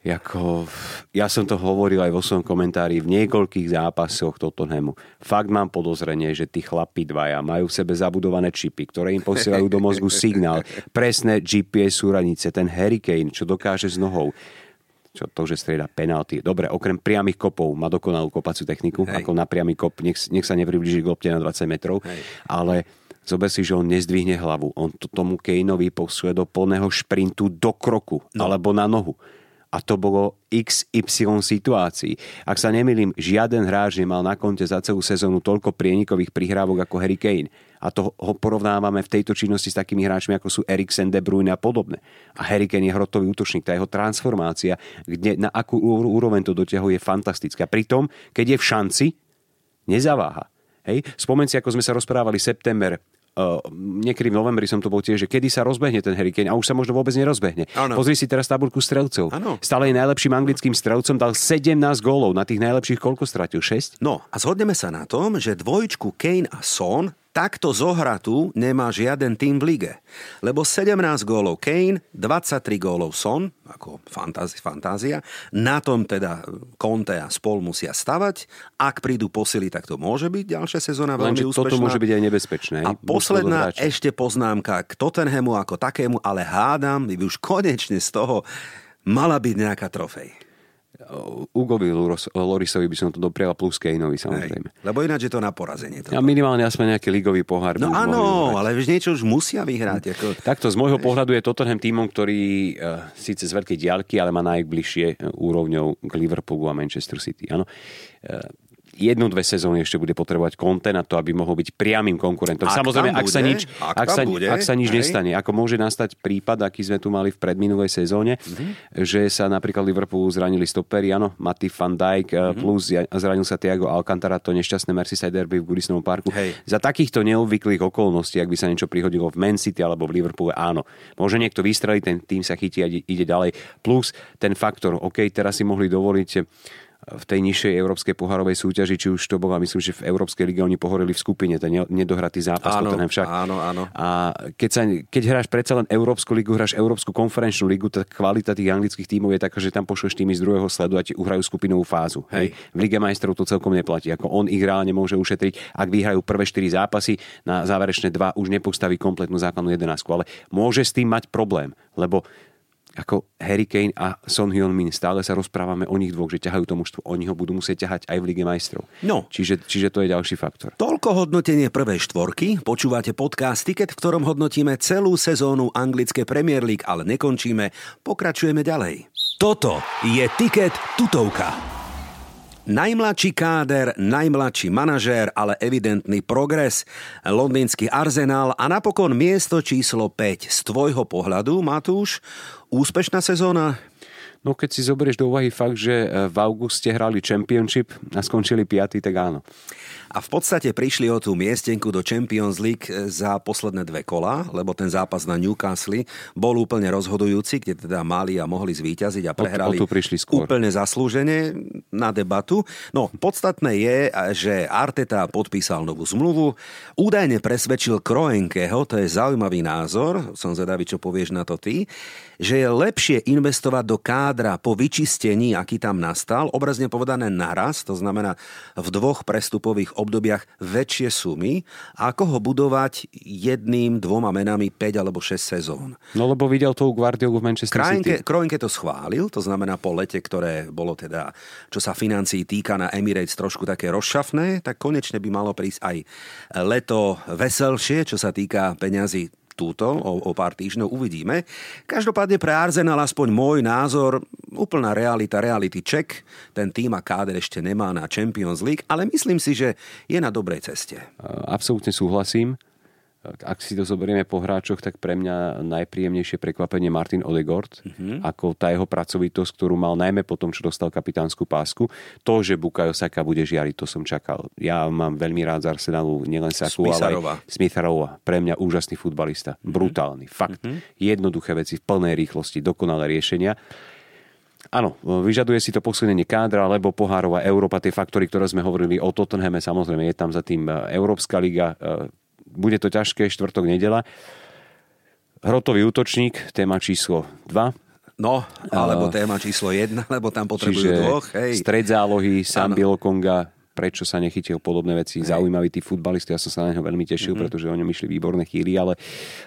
Jako, ja som to hovoril aj vo svojom komentári v niekoľkých zápasoch Tottenhamu. Fakt mám podozrenie, že tí chlapi dvaja majú v sebe zabudované čipy, ktoré im posielajú do mozgu signál. Presné GPS súranice, ten Hurricane, čo dokáže s nohou čo to, že strieda penalty. Dobre, okrem priamých kopov má dokonalú kopaciu techniku, Hej. ako na priamy kop, nech, nech sa nepriblíži k lopte na 20 metrov, Hej. ale zober si, že on nezdvihne hlavu. On to tomu Kaneovi posuje do plného šprintu do kroku, no. alebo na nohu a to bolo XY situácií. Ak sa nemýlim, žiaden hráč nemal na konte za celú sezónu toľko prienikových prihrávok ako Harry Kane. A to ho porovnávame v tejto činnosti s takými hráčmi, ako sú Eriksen, De Bruyne a podobne. A Harry Kane je hrotový útočník. Tá jeho transformácia, kde, na akú úroveň to dotiahuje, je fantastická. Pritom, keď je v šanci, nezaváha. Hej? Spomen si, ako sme sa rozprávali september, Uh, niekedy v novembri som to bol tiež, že kedy sa rozbehne ten Harry Kane a už sa možno vôbec nerozbehne. Ano. Pozri si teraz tabulku strelcov. Ano. Stále je najlepším anglickým strelcom, dal 17 gólov, na tých najlepších koľko stratil? 6? No a zhodneme sa na tom, že dvojčku Kane a Son Takto zohratú nemá žiaden tým v lige. Lebo 17 gólov Kane, 23 gólov Son, ako fantázi, fantázia, na tom teda Conte a spol musia stavať. Ak prídu posily, tak to môže byť ďalšia sezóna veľmi Lenže úspešná. toto môže byť aj nebezpečné. A posledná ešte poznámka k Tottenhamu ako takému, ale hádam, by už konečne z toho mala byť nejaká trofej. Ugovi Lorisovi by som to doprial plus Kaneovi samozrejme. Hej, lebo ináč je to na porazenie. Toto. A minimálne aspoň nejaký ligový pohár. No áno, ale vieš, niečo už musia vyhrať. Ako... Takto z môjho pohľadu je Tottenham týmom, ktorý uh, síce z veľkej diaľky, ale má najbližšie uh, úrovňou k Liverpoolu a Manchester City. Áno. Uh, jednu, dve sezóny ešte bude potrebovať Conte na to, aby mohol byť priamým konkurentom. Ak Samozrejme, ak sa nič, ak sa, bude, ak sa nič hej. nestane, ako môže nastať prípad, aký sme tu mali v predminulej sezóne, Mhm. že sa napríklad Liverpoolu zranili stopery, áno, Matty van Dijk, Mhm. mm plus zranil sa Thiago Alcantara, to nešťastné Merseyside derby v Goodisnovom parku. Hej. Za takýchto neobvyklých okolností, ak by sa niečo prihodilo v Man City alebo v Liverpoole, áno. Môže niekto vystreliť, ten tým sa chytí a ide ďalej. Plus ten faktor, OK, teraz si mohli dovoliť v tej nižšej európskej pohárovej súťaži, či už to bola, myslím, že v Európskej lige oni pohorili v skupine, ten ne- nedohratý zápas. Áno, Tottenham však. áno, áno. A keď, sa, keď hráš predsa len Európsku ligu, hráš Európsku konferenčnú ligu, tak kvalita tých anglických tímov je taká, že tam pošleš tými z druhého sledu a ti uhrajú skupinovú fázu. Hej. Hej. V Lige majstrov to celkom neplatí. Ako on ich reálne môže ušetriť, ak vyhrajú prvé 4 zápasy, na záverečné 2 už nepostaví kompletnú základnú 11. Ale môže s tým mať problém, lebo ako Harry Kane a Son Heung-min, stále sa rozprávame o nich dvoch, že ťahajú to mužstvo. Oni ho budú musieť ťahať aj v Lige majstrov. No. Čiže, čiže to je ďalší faktor. Toľko hodnotenie prvej štvorky. Počúvate podcast Ticket, v ktorom hodnotíme celú sezónu anglické Premier League, ale nekončíme. Pokračujeme ďalej. Toto je Ticket tutovka. Najmladší káder, najmladší manažér, ale evidentný progres. Londýnsky Arsenal a napokon miesto číslo 5. Z tvojho pohľadu, Matúš, úspešná sezóna? No keď si zoberieš do úvahy fakt, že e, v auguste hrali Championship a skončili 5, tak áno. A v podstate prišli o tú miestenku do Champions League e, za posledné dve kola, lebo ten zápas na Newcastle bol úplne rozhodujúci, kde teda mali a mohli zvíťaziť a prehrali o tu prišli skôr. úplne zaslúžene na debatu. No, podstatné je, že Arteta podpísal novú zmluvu, údajne presvedčil Kroenkeho, to je zaujímavý názor, som zvedavý, čo povieš na to ty, že je lepšie investovať do kádra po vyčistení, aký tam nastal, obrazne povedané naraz, to znamená v dvoch prestupových obdobiach väčšie sumy, ako ho budovať jedným, dvoma menami 5 alebo 6 sezón. No lebo videl to u Guardiolu v Manchester Kroenke, City. Kroenke to schválil, to znamená po lete, ktoré bolo teda, čo sa financií týka na Emirates trošku také rozšafné, tak konečne by malo prísť aj leto veselšie, čo sa týka peňazí túto, o, o pár týždňov uvidíme. Každopádne pre Arsenal aspoň môj názor, úplná realita, reality check. Ten tým a káder ešte nemá na Champions League, ale myslím si, že je na dobrej ceste. Absolútne súhlasím. Ak si to zoberieme po hráčoch, tak pre mňa najpríjemnejšie prekvapenie Martin Odegaard, mm-hmm. ako tá jeho pracovitosť, ktorú mal najmä po tom, čo dostal kapitánsku pásku. To, že Bukayo Saka bude žiariť, to som čakal. Ja mám veľmi rád z Arsenalu nielen Saku, ale aj Smitharova. Pre mňa úžasný futbalista. Mm-hmm. Brutálny. Fakt. Mm-hmm. Jednoduché veci v plnej rýchlosti, dokonalé riešenia. Áno, vyžaduje si to posilnenie kádra, lebo pohárová Európa, tie faktory, ktoré sme hovorili o Tottenhame, samozrejme je tam za tým e, Európska liga, e, bude to ťažké, štvrtok, nedela. Hrotový útočník, téma číslo 2. No, alebo téma číslo 1, lebo tam potrebujú Čiže dvoch. Hej. stred zálohy, Áno. Sam Bilokonga, prečo sa nechytil podobné veci. Zaujímavý tí futbalisti, ja som sa na neho veľmi tešil, mm-hmm. pretože o ňom išli výborné chýry, ale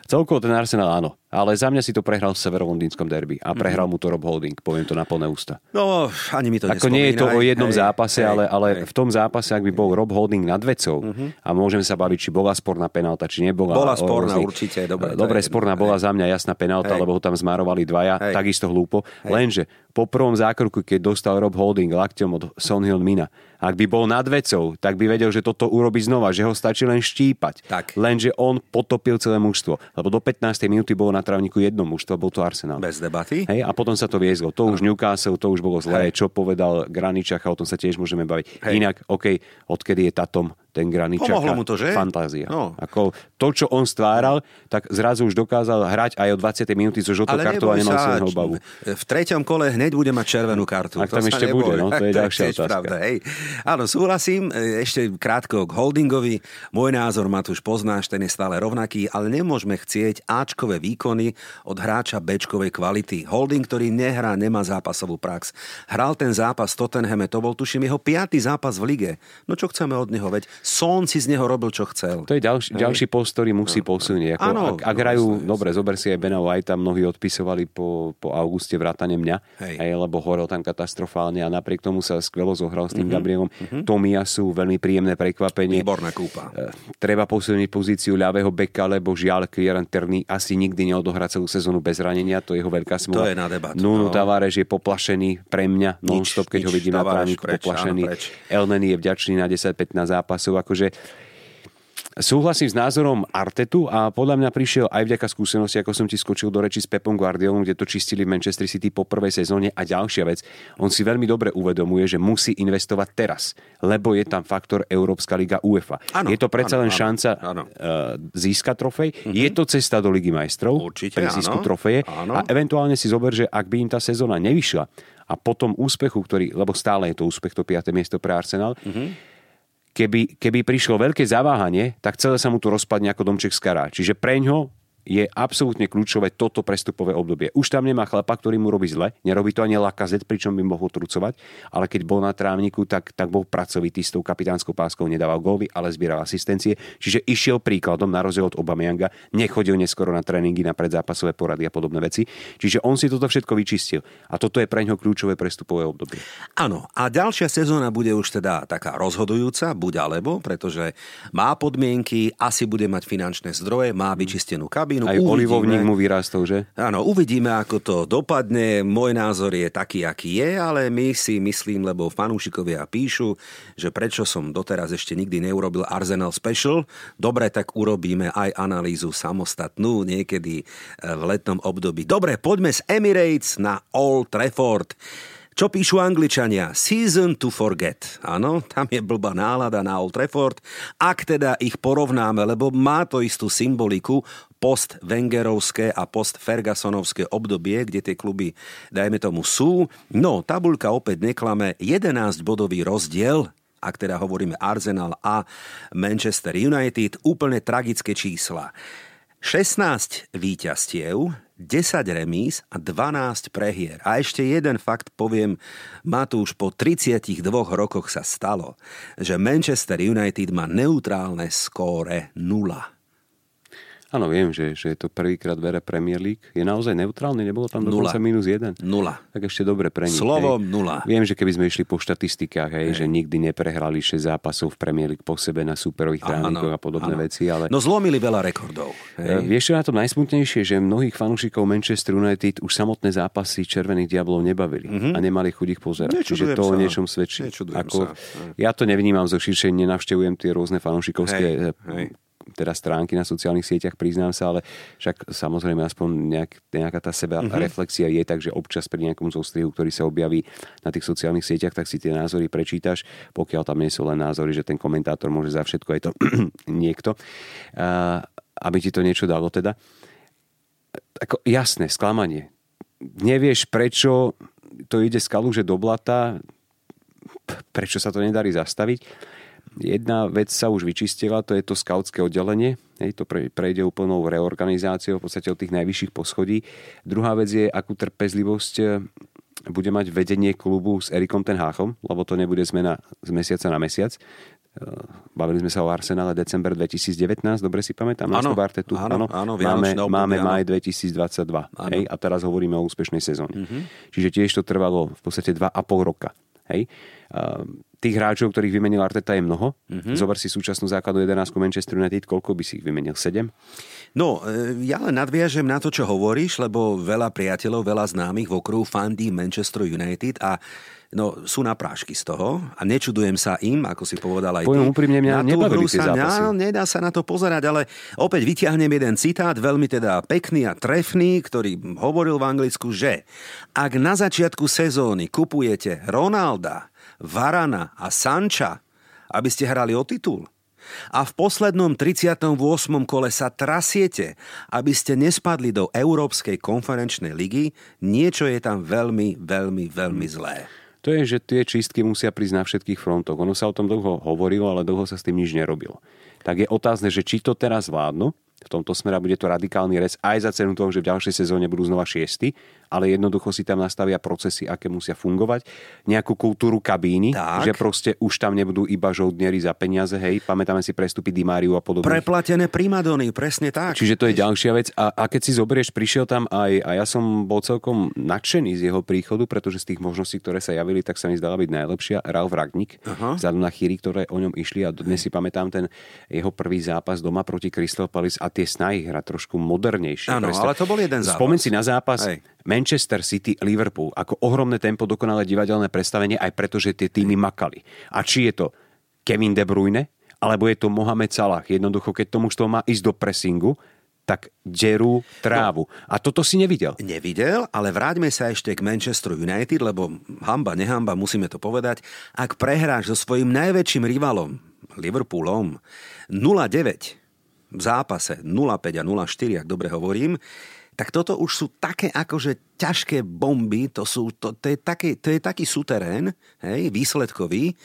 celkovo ten Arsenal áno. Ale za mňa si to prehral v severolondýnskom derby a prehral mu to Rob Holding, poviem to na plné ústa. No, ani mi to Ako nie je to o jednom Hej, zápase, hej, ale, ale hej. v tom zápase, ak by bol Rob Holding nad vecou a môžeme sa baviť, či bola sporná penálta, či nebola. Bola sporná, rôznych- určite, dobre, Dobre, je- sporná bola za mňa jasná penálta, Hej. lebo ho tam zmárovali dvaja, Hej. takisto hlúpo. Lenže po prvom zákroku, keď dostal Rob Holding lakťom od Son Mina, ak by bol nad vecou, tak by vedel, že toto urobí znova, že ho stačí len štípať. Tak. Lenže on potopil celé mužstvo, lebo do 15. minúty bolo na trávniku jedno mužstvo, bol to Arsenal. Bez debaty. Hej, a potom sa to viezlo. To už Newcastle, to už bolo zlé. Čo povedal Graničacha, o tom sa tiež môžeme baviť. Hej. Inak, OK, odkedy je Tatom ten Graničacha. Pomohlo mu to, že? Fantázia. No. Ako to, čo on stváral, tak zrazu už dokázal hrať aj o 20. minúty so žltou kartou a nemal sa, obavu. V treťom kole hneď bude mať červenú kartu. Ak tam sa ešte neboj. bude, no, to je ďalšia otázka. Pravda, hej. Áno, súhlasím. E, Ešte krátko k Holdingovi. Môj názor, Matúš, poznáš, ten je stále rovnaký, ale nemôžeme chcieť Ačkové výkony od hráča Bčkovej kvality. Holding, ktorý nehrá, nemá zápasovú prax. Hral ten zápas Tottenhame, to bol tuším jeho piatý zápas v lige. No čo chceme od neho, veď Son si z neho robil, čo chcel. To je ďalší, ďalší post, ktorý musí posilniť. Ako, Áno, ak, ak no, hrajú, jasné, dobre, zober si aj Bena Whitea, mnohí odpisovali po, po auguste vrátane mňa, Hej. aj, lebo horel tam katastrofálne a napriek tomu sa skvelo zohral s tým Gabrielom. Tomiasu, veľmi príjemné prekvapenie. Výborná kúpa. E, Treba posilniť pozíciu ľavého beka, lebo žiaľ Kieran Terný asi nikdy odohrať celú sezónu bez ranenia, to je jeho veľká smola. To je na debatu. Nuno no. Tavares je poplašený pre mňa non-stop, keď nič, ho vidím na trániku poplašený. Elneny je vďačný na 10-15 zápasov. Akože Súhlasím s názorom Artetu a podľa mňa prišiel aj vďaka skúsenosti, ako som ti skočil do reči s Pepom Guardiolom, kde to čistili v Manchester City po prvej sezóne. A ďalšia vec, on si veľmi dobre uvedomuje, že musí investovať teraz, lebo je tam faktor Európska liga UEFA. Áno, je to predsa áno, len áno, šanca áno. Uh, získať trofej. Uh-huh. Je to cesta do Ligy majstrov Určite, pre získu áno, trofeje. áno. A eventuálne si zober, že ak by im tá sezóna nevyšla a potom úspechu, ktorý, lebo stále je to úspech, to 5. miesto pre Arsenal, uh-huh keby, keby prišlo veľké zaváhanie, tak celé sa mu to rozpadne ako domček z kará. Čiže preňho je absolútne kľúčové toto prestupové obdobie. Už tam nemá chlapa, ktorý mu robí zle, nerobí to ani Lakazet, pričom by mohol trucovať, ale keď bol na trávniku, tak, tak bol pracovitý s tou kapitánskou páskou, nedával góly, ale zbieral asistencie, čiže išiel príkladom na rozdiel od Obamianga, nechodil neskoro na tréningy, na predzápasové porady a podobné veci. Čiže on si toto všetko vyčistil. A toto je pre ňo kľúčové prestupové obdobie. Áno, a ďalšia sezóna bude už teda taká rozhodujúca, buď alebo, pretože má podmienky, asi bude mať finančné zdroje, má vyčistenú kabínu. Aj olivovník mu vyrástol, že? Áno, uvidíme, ako to dopadne. Môj názor je taký, aký je, ale my si myslím, lebo fanúšikovia píšu, že prečo som doteraz ešte nikdy neurobil Arsenal Special. Dobre, tak urobíme aj analýzu samostatnú niekedy eh, v letnom období. Dobre, poďme z Emirates na Old Trafford. Čo píšu Angličania? Season to forget. Áno, tam je blbá nálada na Old Trafford. Ak teda ich porovnáme, lebo má to istú symboliku, post Wengerovské a post Fergusonovské obdobie, kde tie kluby, dajme tomu, sú. No, tabuľka opäť neklame, 11 bodový rozdiel, ak teda hovoríme Arsenal a Manchester United, úplne tragické čísla. 16 víťastiev, 10 remíz a 12 prehier. A ešte jeden fakt poviem, Matúš, po 32 rokoch sa stalo, že Manchester United má neutrálne skóre 0. Áno, viem, že, že je to prvýkrát vere Premier League. Je naozaj neutrálny? Nebolo tam Nula. dokonca minus jeden? Nula. Tak ešte dobre pre nich. Slovom hej. nula. Viem, že keby sme išli po štatistikách, hej, že nikdy neprehrali 6 zápasov v Premier League po sebe na superových trávnikoch a podobné áno. veci, ale... No zlomili veľa rekordov. E, Hej. Vieš, čo na tom najsmutnejšie, že mnohých fanúšikov Manchester United už samotné zápasy Červených diablov nebavili a nemali chuť ich pozerať. Nečudujem Čiže to o sa. niečom svedčí. Ako, sa. ja to nevnímam zo širšej, nenavštevujem tie rôzne fanúšikovské Hej, e, hej. Teda stránky na sociálnych sieťach, priznám sa, ale však samozrejme aspoň nejak, nejaká tá seba Mhm. reflexia je, takže občas pri nejakom zostrihu, ktorý sa objaví na tých sociálnych sieťach, tak si tie názory prečítaš, pokiaľ tam nie sú len názory, že ten komentátor môže za všetko, je to niekto, a, aby ti to niečo dalo teda. Ako, jasné, sklamanie. Nevieš, prečo to ide z kaluže do blata, prečo sa to nedarí zastaviť. Jedna vec sa už vyčistila, to je to skautské oddelenie. Hej, to pre, prejde úplnou reorganizáciou v podstate od tých najvyšších poschodí. Druhá vec je, akú trpezlivosť e, bude mať vedenie klubu s Erikom Ten Háchom, lebo to nebude zmena z mesiaca na mesiac. E, Bavili sme sa o Arsenále december 2019, dobre si pamätám, Áno, Artetu. áno, áno, máme, obdobie, máme maj 2022. Áno. Hej, a teraz hovoríme o úspešnej sezóne. Čiže tiež to trvalo v podstate 2,5 roka. Hej. Uh, tých hráčov, ktorých vymenil Arteta je mnoho. Zober si súčasnú základnú 11 Manchester United, koľko by si ich vymenil? 7? No, e, ja len nadviažem na to, čo hovoríš, lebo veľa priateľov, veľa známych v okruhu fandí Manchester United a no, sú na prášky z toho a nečudujem sa im, ako si povedal aj Poviem ty. úprimne, mňa na nebavili tie sa zápasy. na- nedá sa na to pozerať, ale opäť vyťahnem jeden citát, veľmi teda pekný a trefný, ktorý hovoril v Anglicku, že ak na začiatku sezóny kupujete Ronalda, Varana a Sancha, aby ste hrali o titul, a v poslednom 38. kole sa trasiete, aby ste nespadli do Európskej konferenčnej ligy, niečo je tam veľmi, veľmi, veľmi zlé. To je, že tie čistky musia prísť na všetkých frontoch. Ono sa o tom dlho hovorilo, ale dlho sa s tým nič nerobilo. Tak je otázne, že či to teraz vládnu, v tomto smere bude to radikálny rez aj za cenu toho, že v ďalšej sezóne budú znova šiesti, ale jednoducho si tam nastavia procesy, aké musia fungovať. Nejakú kultúru kabíny, Tak. že proste už tam nebudú iba žoldnieri za peniaze, hej, pamätáme si prestupy Di Mariu a podobne. Preplatené primadony, presne tak. Čiže to je ďalšia vec. A, a keď si zoberieš, prišiel tam aj, a ja som bol celkom nadšený z jeho príchodu, pretože z tých možností, ktoré sa javili, tak sa mi zdala byť najlepšia. Ralf Ragnik, Aha. vzhľadom na chýry, ktoré o ňom išli a dnes si pamätám ten jeho prvý zápas doma proti Crystal Palace a tie snahy hrať trošku modernejšie. Áno, ale to bol jeden zápas. Spomeň si na zápas Hej. Manchester City, Liverpool, ako ohromné tempo, dokonalé divadelné predstavenie, aj preto, že tie týmy makali. A či je to Kevin De Bruyne, alebo je to Mohamed Salah. Jednoducho, keď tomu má ísť do pressingu, tak derú trávu. A toto si nevidel. Nevidel, ale vráťme sa ešte k Manchester United, lebo hamba, nehamba, musíme to povedať. Ak prehráš so svojím najväčším rivalom, Liverpoolom, 0-9 v zápase, 0-5 a 0-4, ak dobre hovorím, tak toto už sú také akože ťažké bomby, to, sú, to, to, je, taký, to je taký suterén, hej, výsledkový,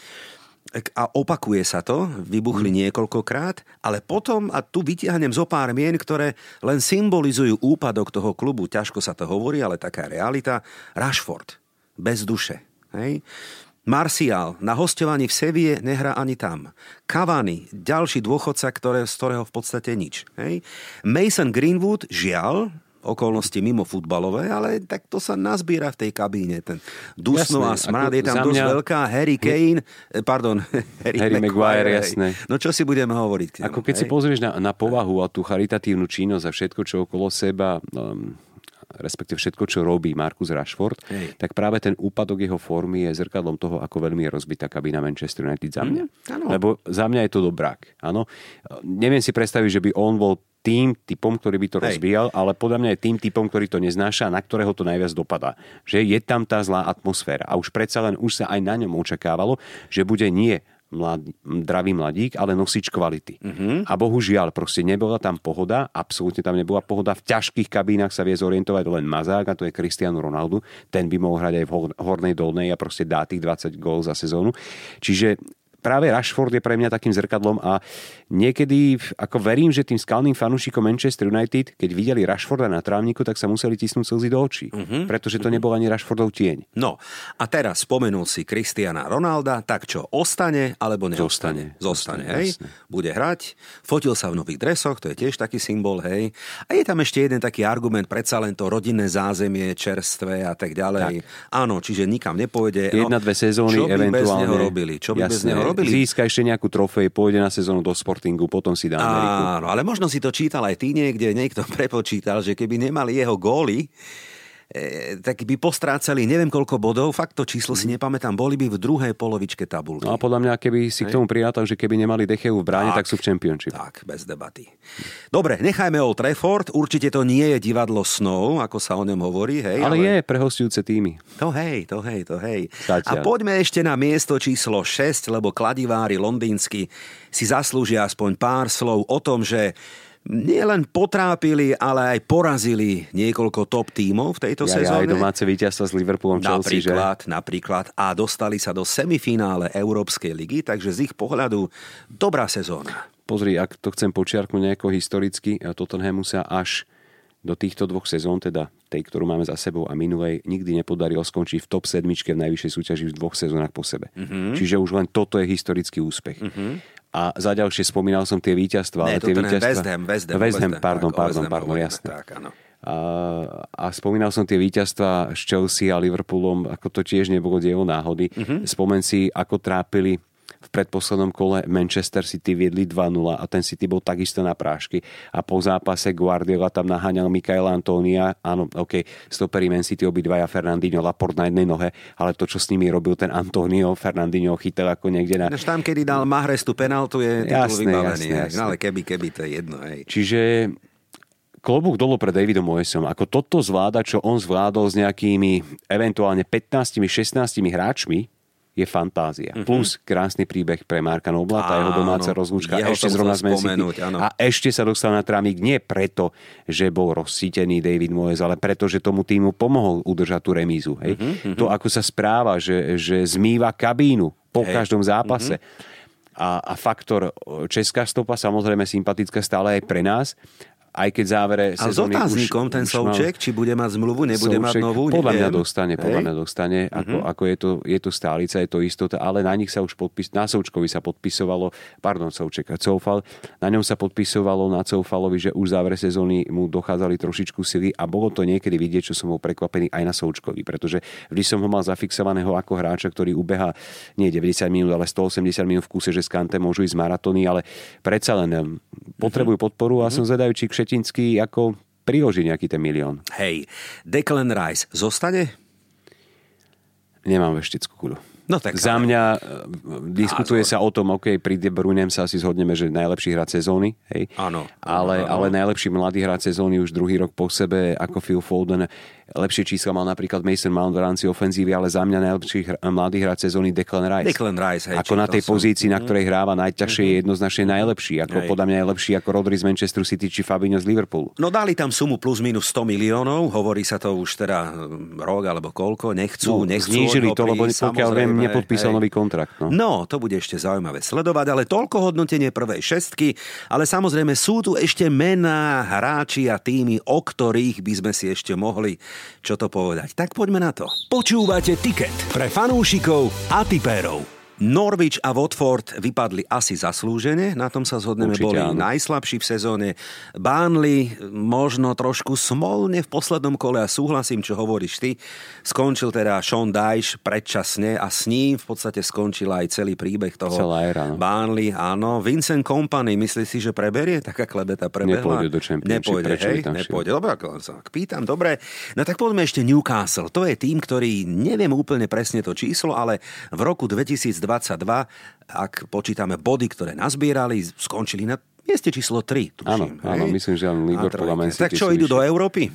a opakuje sa to, vybuchli niekoľkokrát, ale potom, a tu vytiahnem zo pár mien, ktoré len symbolizujú úpadok toho klubu, ťažko sa to hovorí, ale taká realita, Rashford, bez duše. Hej? Martial na hostovaní v Sevie nehrá ani tam. Cavani, ďalší dôchodca, ktoré, z ktorého v podstate nič. Hej? Mason Greenwood, žiaľ, okolnosti mimo futbalové, ale tak to sa nazbiera v tej kabíne. Ten dusno a smrad je tam dosť mňa... veľká. Harry Kane, pardon, Harry, Harry Maguire, Maguire jasné. No čo si budeme hovoriť? Ako keď hej? si pozrieš na, na povahu a tú charitatívnu činnosť a všetko, čo okolo seba um, respektíve všetko, čo robí Markus Rashford, Hej. tak práve ten úpadok jeho formy je zrkadlom toho, ako veľmi je rozbitá kabína Manchester United za mňa. Mm, Lebo za mňa je to dobrák. Áno. Neviem si predstaviť, že by on bol tým typom, ktorý by to Hej. rozvíjal, ale podľa mňa je tým typom, ktorý to neznáša a na ktorého to najviac dopadá. Že je tam tá zlá atmosféra. A už predsa len už sa aj na ňom očakávalo, že bude nie mlad, dravý mladík, ale nosič kvality. Uh-huh. A bohužiaľ, proste nebola tam pohoda, absolútne tam nebola pohoda. V ťažkých kabínach sa vie zorientovať len Mazák a to je Cristiano Ronaldo. Ten by mohol hrať aj v hornej dolnej a proste dá tých 20 gól za sezónu. Čiže práve Rashford je pre mňa takým zrkadlom a niekedy, ako verím, že tým skalným fanúšikom Manchester United, keď videli Rashforda na trávniku, tak sa museli tisnúť slzy do očí, uh-huh. pretože to uh-huh. nebol ani Rashfordov tieň. No a teraz spomenul si Cristiana Ronalda, tak čo, ostane alebo neostane? Zostane. Zostane, hej? Jasne. Bude hrať, fotil sa v nových dresoch, to je tiež taký symbol, hej? A je tam ešte jeden taký argument, predsa len to rodinné zázemie, čerstvé a tak ďalej. Tak. Áno, čiže nikam nepôjde. Jedna, no, dve sezóny čo by eventuálne. Bez neho robili? Čo by Jasne. bez neho robili. Získa ešte nejakú trofej, pôjde na sezónu do Sportingu, potom si dá Ameriku. Áno, ale možno si to čítal aj ty niekde, niekto prepočítal, že keby nemali jeho góly, tak by postrácali neviem koľko bodov, fakt to číslo si mhm. nepamätám, boli by v druhej polovičke tabulky. No a podľa mňa, keby si k tomu prijátal, že keby nemali Decheu v bráne, tak, tak sú v Championship. Tak, bez debaty. Dobre, nechajme Old Trafford, určite to nie je divadlo snov, ako sa o ňom hovorí, hej. Ale, ale... je pre hostujúce týmy. To hej, to hej, to hej. Zatiaľ. A poďme ešte na miesto číslo 6, lebo kladivári londýnsky si zaslúžia aspoň pár slov o tom, že nielen potrápili, ale aj porazili niekoľko top tímov v tejto ja, sezóne. Ja, aj domáce víťazstva s Liverpoolom Chelsea, napríklad, že? Napríklad. A dostali sa do semifinále Európskej ligy, takže z ich pohľadu dobrá sezóna. Pozri, ak to chcem počiarknúť nejako historicky, Tottenhamu sa až do týchto dvoch sezón, teda tej, ktorú máme za sebou a minulej, nikdy nepodarilo skončiť v top sedmičke v najvyššej súťaži v dvoch sezónach po sebe. Mm-hmm. Čiže už len toto je historický úspech. Mm-hmm. A za ďalšie spomínal som tie víťazstva. Nie, ale tie víťazstva... West Ham, West Ham, West Ham, pardon, pardon, pardon, jasne. Tak, áno. A, a spomínal som tie víťazstva s Chelsea a Liverpoolom, ako to tiež nebolo dielo náhody. Mm-hmm. Spomen si, ako trápili v predposlednom kole Manchester City viedli 2-0 a ten City bol takisto na prášky. A po zápase Guardiola tam naháňal Mikaela Antónia. Áno, OK, stoperi Man City obidvaja Fernandinho Laport na jednej nohe, ale to, čo s nimi robil ten Antonio, Fernandinho chytal ako niekde na... Než tam, kedy dal Mahres tú penaltu, je jasné, vybavený. Jasné, jasné. No, ale keby, keby, to je jedno. Hej. Čiže klobúk dolu pred Davidom Moesom. Ako toto zvláda, čo on zvládol s nejakými eventuálne 15-16 hráčmi, je fantázia. Mm-hmm. Plus krásny príbeh pre Marka Nobla, tá jeho domáca rozlúčka, jeho ešte zrovna sme A ešte sa dostal na trámik nie preto, že bol rozsítený David Moyes, ale preto, že tomu týmu pomohol udržať tú remízu. Hej? Mm-hmm. To, ako sa správa, že, že zmýva kabínu po hey. každom zápase. Mm-hmm. A, a faktor česká stopa, samozrejme sympatická stále aj pre nás, aj keď závere A s otáznikom už, ten už mal- Souček, či bude mať zmluvu, nebude mať Souček novú, Podľa mňa neviem. dostane, podľa Hej? Mňa dostane, ako, ako je, to, je to stálica, je to istota, ale na nich sa už podpis, na Součkovi sa podpisovalo, pardon, Souček, Coufal, na ňom sa podpisovalo na Coufalovi, že už závere sezóny mu dochádzali trošičku sily a bolo to niekedy vidieť, čo som bol prekvapený aj na Součkovi, pretože vždy som ho mal zafixovaného ako hráča, ktorý ubeha nie 90 minút, ale 180 minút v kúse, že z Kante môžu ísť maratóny, ale predsa len em, potrebujú podporu a som zvedavý, či Kšetinský ako priloží nejaký ten milión. Hej, Declan Rice zostane? Nemám veštickú kuľu. No tak Za ale- mňa e, diskutuje sa o tom, OK, pri De Bruynem sa asi zhodneme, že najlepší hráč sezóny, hej? Áno, Ale, áno, ale najlepší mladý hráč sezóny už druhý rok po sebe, ako Phil Foden. Lepšie čísla mal napríklad Mason Mount v rámci ofenzívy, ale za mňa najlepší hr- mladý hráč sezóny Declan Rice. Declan Rice, hej, Ako na tej som. pozícii, na ktorej hráva najťažšie, je jednoznačne najlepší. Ako Hej. podľa mňa je lepší ako Rodri z Manchesteru City či Fabinho z Liverpoolu. No dali tam sumu plus minus 100 miliónov, hovorí sa to už teda hm, rok alebo koľko, nechcú, nechcú znížili to, lebo pokiaľ viem, nepodpísal hej. nový kontrakt. No. No, to bude ešte zaujímavé sledovať, ale toľko hodnotenie prvej šestky, ale samozrejme sú tu ešte mená, hráči a týmy, o ktorých by sme si ešte mohli čo to povedať. Tak poďme na to. Počúvate Ticket pre fanúšikov a tipérov. Norwich a Watford vypadli asi zaslúžene, na tom sa zhodneme, Určite boli áno. najslabší v sezóne. Burnley možno trošku smolne v poslednom kole a súhlasím, čo hovoríš ty. Skončil teda Sean Dyche predčasne a s ním v podstate skončil aj celý príbeh toho Celá éra, no. Burnley. Áno, Vincent Company, myslíš si, že preberie? Taká klebeta prebehla? Nepôjde do Championship, Nepôjde, hej? Nepôjde. Dobre, tak pýtam. Dobre, no tak poďme ešte Newcastle. To je tým, ktorý neviem úplne presne to číslo, ale v roku 2022, ak počítame body, ktoré nazbierali, skončili na mieste číslo 3. Áno, Tuším, áno, hej? myslím, že len Liverpool a Man. Tak čo, idú do Európy?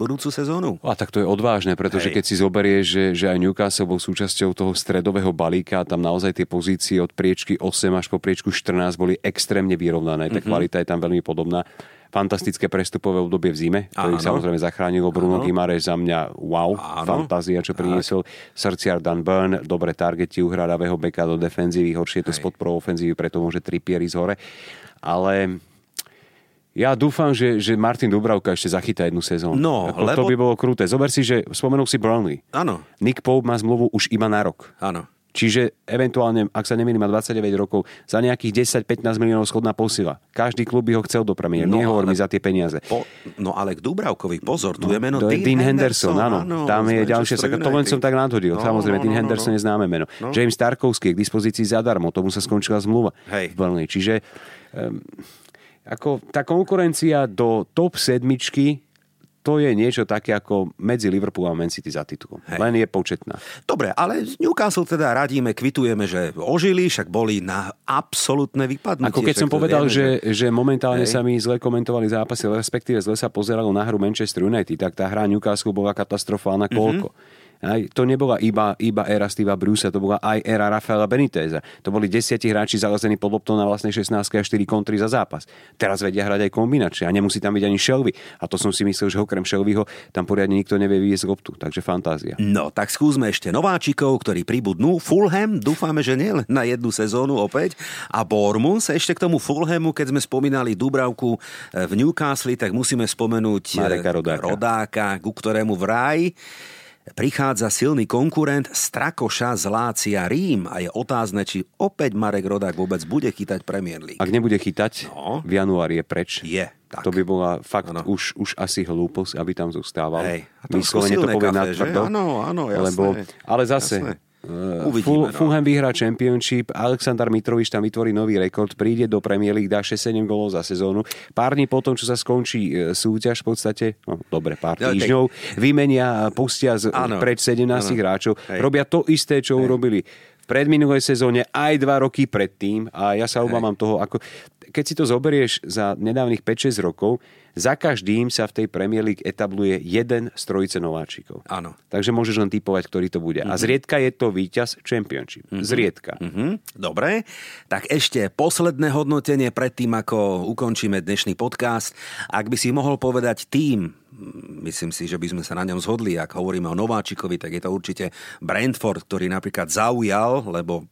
Budúcu sezónu? A tak to je odvážne, pretože Hej. keď si zoberieš, že, že aj Newcastle bol súčasťou toho stredového balíka, tam naozaj tie pozície od priečky 8 až po priečku 14 boli extrémne vyrovnané. Tá kvalita je tam veľmi podobná. Fantastické prestupové obdobie v zime, ktorý Áno. samozrejme zachránilo Bruno Áno. Gimares za mňa wow, Áno. fantázia, čo priniesol. Srdciar Dan Burn, dobre targeti uhradavého beka do defenzívy, horšie to Hej. z podporou ofenzívy, preto môže Trippier ísť hore. Ale ja dúfam, že, že Martin Dubravka ešte zachytá jednu sezónu. No, Ako To lebo- by bolo kruté. Zober si, že spomenul si Brownlee. Áno, Nick Pope má zmluvu už iba na rok. áno. Čiže eventuálne, ak sa nemýlim, má 29 rokov, za nejakých 10-15 miliónov schodná posila. Každý klub by ho chcel do Premier, No, no, nehovor ale- mi za tie peniaze. Po, no ale k Dubravkovi, pozor, tu je meno to je Dean, Dean Henderson, áno. Tam je Manchester saka. To len som tak nadhodil. No, Samozrejme, no, Dean no, Henderson no. je známe meno. No. James Tarkovský je k dispozícii zadarmo, tomu sa skončila zmluva Hej. Čiže um, ako tá konkurencia do top sedmičky to je niečo také ako medzi Liverpool a Man City za titulom. Hej. Len je početná. Dobre, ale z Newcastle teda radíme, kvitujeme, že ožili, však boli na absolútne vypadnutie. Ako keď som povedal, vieme, že, že momentálne Hej. sa mi zle komentovali zápasy, respektíve zle sa pozeralo na hru Manchester United, tak tá hra Newcastle bola katastrofálna Mhm. koľko. Aj, to nebola iba, iba éra Steva Brusa, to bola aj éra Rafaela Beniteza. To boli desiatí hráči zalezení pod loptou na vlastnej 16 a 4 kontry za zápas. Teraz vedia hrať aj kombinačne a nemusí tam byť ani Shelby. A to som si myslel, že okrem Shelbyho tam poriadne nikto nevie vyviesť loptu. Takže fantázia. No, tak skúsme ešte nováčikov, ktorí pribudnú. Fulham, dúfame, že nie na jednu sezónu opäť. A Bournemouth, ešte k tomu Fulhamu, keď sme spomínali Dubravku eh, v Newcastle, tak musíme spomenúť eh, Mareka Rodáka. Rodáka, ku ktorému vraj prichádza silný konkurent Strakoša z Lácia Rím a je otázne, či opäť Marek Rodák vôbec bude chytať Premier League. Ak nebude chytať, No. v januári je preč. Je, tak. To by bola fakt Áno. už, už asi hlúposť, aby tam zostával. Hej. A trošku Vyslovene to kafe, na že? tvrdo. Áno, áno, jasné. Lebo, ale zase, Jasné. Uh, Uvidíme, no. Fulham vyhrá Championship, Aleksandar Mitrovič tam vytvorí nový rekord, príde do Premier League, dá 6-7 golov za sezónu. Pár dní potom, čo sa skončí e, súťaž v podstate, no dobre, pár No, tak- týždňov, vymenia, pustia z, Áno. preč 17 Áno. hráčov, Hej. robia to isté, čo urobili v predminulej sezóne aj dva roky predtým a ja sa obávam toho, ako keď si to zoberieš za nedávnych 5-6 rokov, za každým sa v tej Premier League etabluje jeden z trojice nováčikov. Áno. Takže môžeš len typovať, ktorý to bude. A zriedka je to víťaz Championship. Zriedka. Mhm, dobre, tak ešte posledné hodnotenie predtým, ako ukončíme dnešný podcast. Ak by si mohol povedať tým myslím si, že by sme sa na ňom zhodli. Ak hovoríme o Nováčikovi, tak je to určite Brentford, ktorý napríklad zaujal, lebo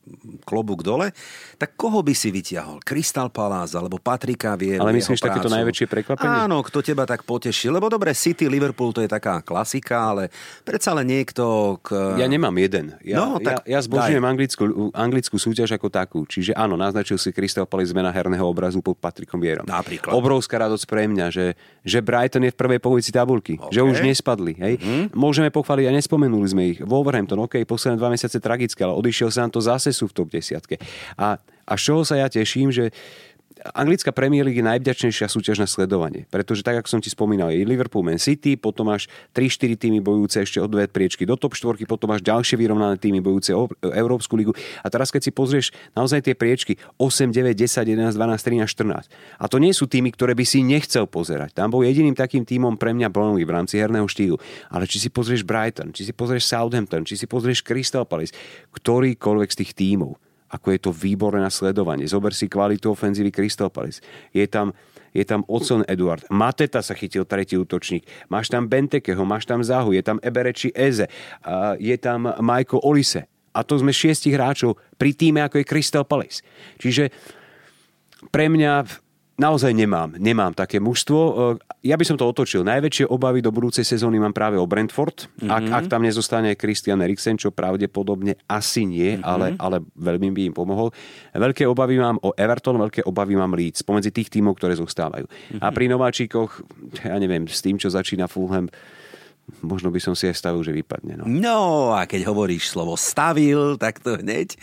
klobúk dole. Tak koho by si vyťahol? Crystal Palace alebo Patrika Vieru? Ale myslíš takéto najväčšie prekvapenie? Áno, kto teba tak poteší. Lebo dobre, City, Liverpool to je taká klasika, ale predsa len niekto... K... Ja nemám jeden. Ja, no, tak ja, ja zbožňujem anglickú, anglickú súťaž ako takú. Čiže áno, naznačil si Crystal Palace zmena herného obrazu pod Patrikom Vierom. Napríklad. Obrovská radosť pre mňa, že, že Brighton je v prvej polovici tabulky. Okay. Že už nespadli. Hej? Mm-hmm. Môžeme pochváliť a nespomenuli sme ich. Wolverhampton, OK, posledné dva mesiace tragické, ale odišiel sa nám to zase sú v top desiatke. A, a z čoho sa ja teším, že anglická Premier League je najvďačnejšia súťaž na sledovanie, pretože tak, ako som ti spomínal, je Liverpool Man City, potom máš 3-4 týmy bojúce ešte o dve priečky do top 4, potom máš ďalšie vyrovnané týmy bojúce o Európsku ligu. A teraz, keď si pozrieš naozaj tie priečky 8, 9, 10, 11, 12, 13, 14. A to nie sú týmy, ktoré by si nechcel pozerať. Tam bol jediným takým týmom pre mňa Burnley v rámci herného štýlu. Ale či si pozrieš Brighton, či si pozrieš Southampton, či si pozrieš Crystal Palace, ktorýkoľvek z tých tímov ako je to výborné na sledovanie. Zober si kvalitu ofenzívy Crystal Palace. Je tam je tam Ocon Eduard, Mateta sa chytil tretí útočník, máš tam Bentekeho, máš tam Zahu, je tam Ebereči Eze, je tam Michael Olise. A to sme šiestich hráčov pri týme, ako je Crystal Palace. Čiže pre mňa naozaj nemám, nemám také mužstvo. E, ja by som to otočil. Najväčšie obavy do budúcej sezóny mám práve o Brentford. Mm-hmm. Ak, ak tam nezostane Christian Eriksen, čo pravdepodobne asi nie, mm-hmm. ale, ale veľmi by im pomohol. Veľké obavy mám o Everton, veľké obavy mám Leeds, pomedzi tých tímov, ktoré zostávajú. Mm-hmm. A pri nováčikoch, ja neviem, s tým, čo začína Fulham, možno by som si aj stavil, že vypadne. No, no a keď hovoríš slovo stavil, tak to hneď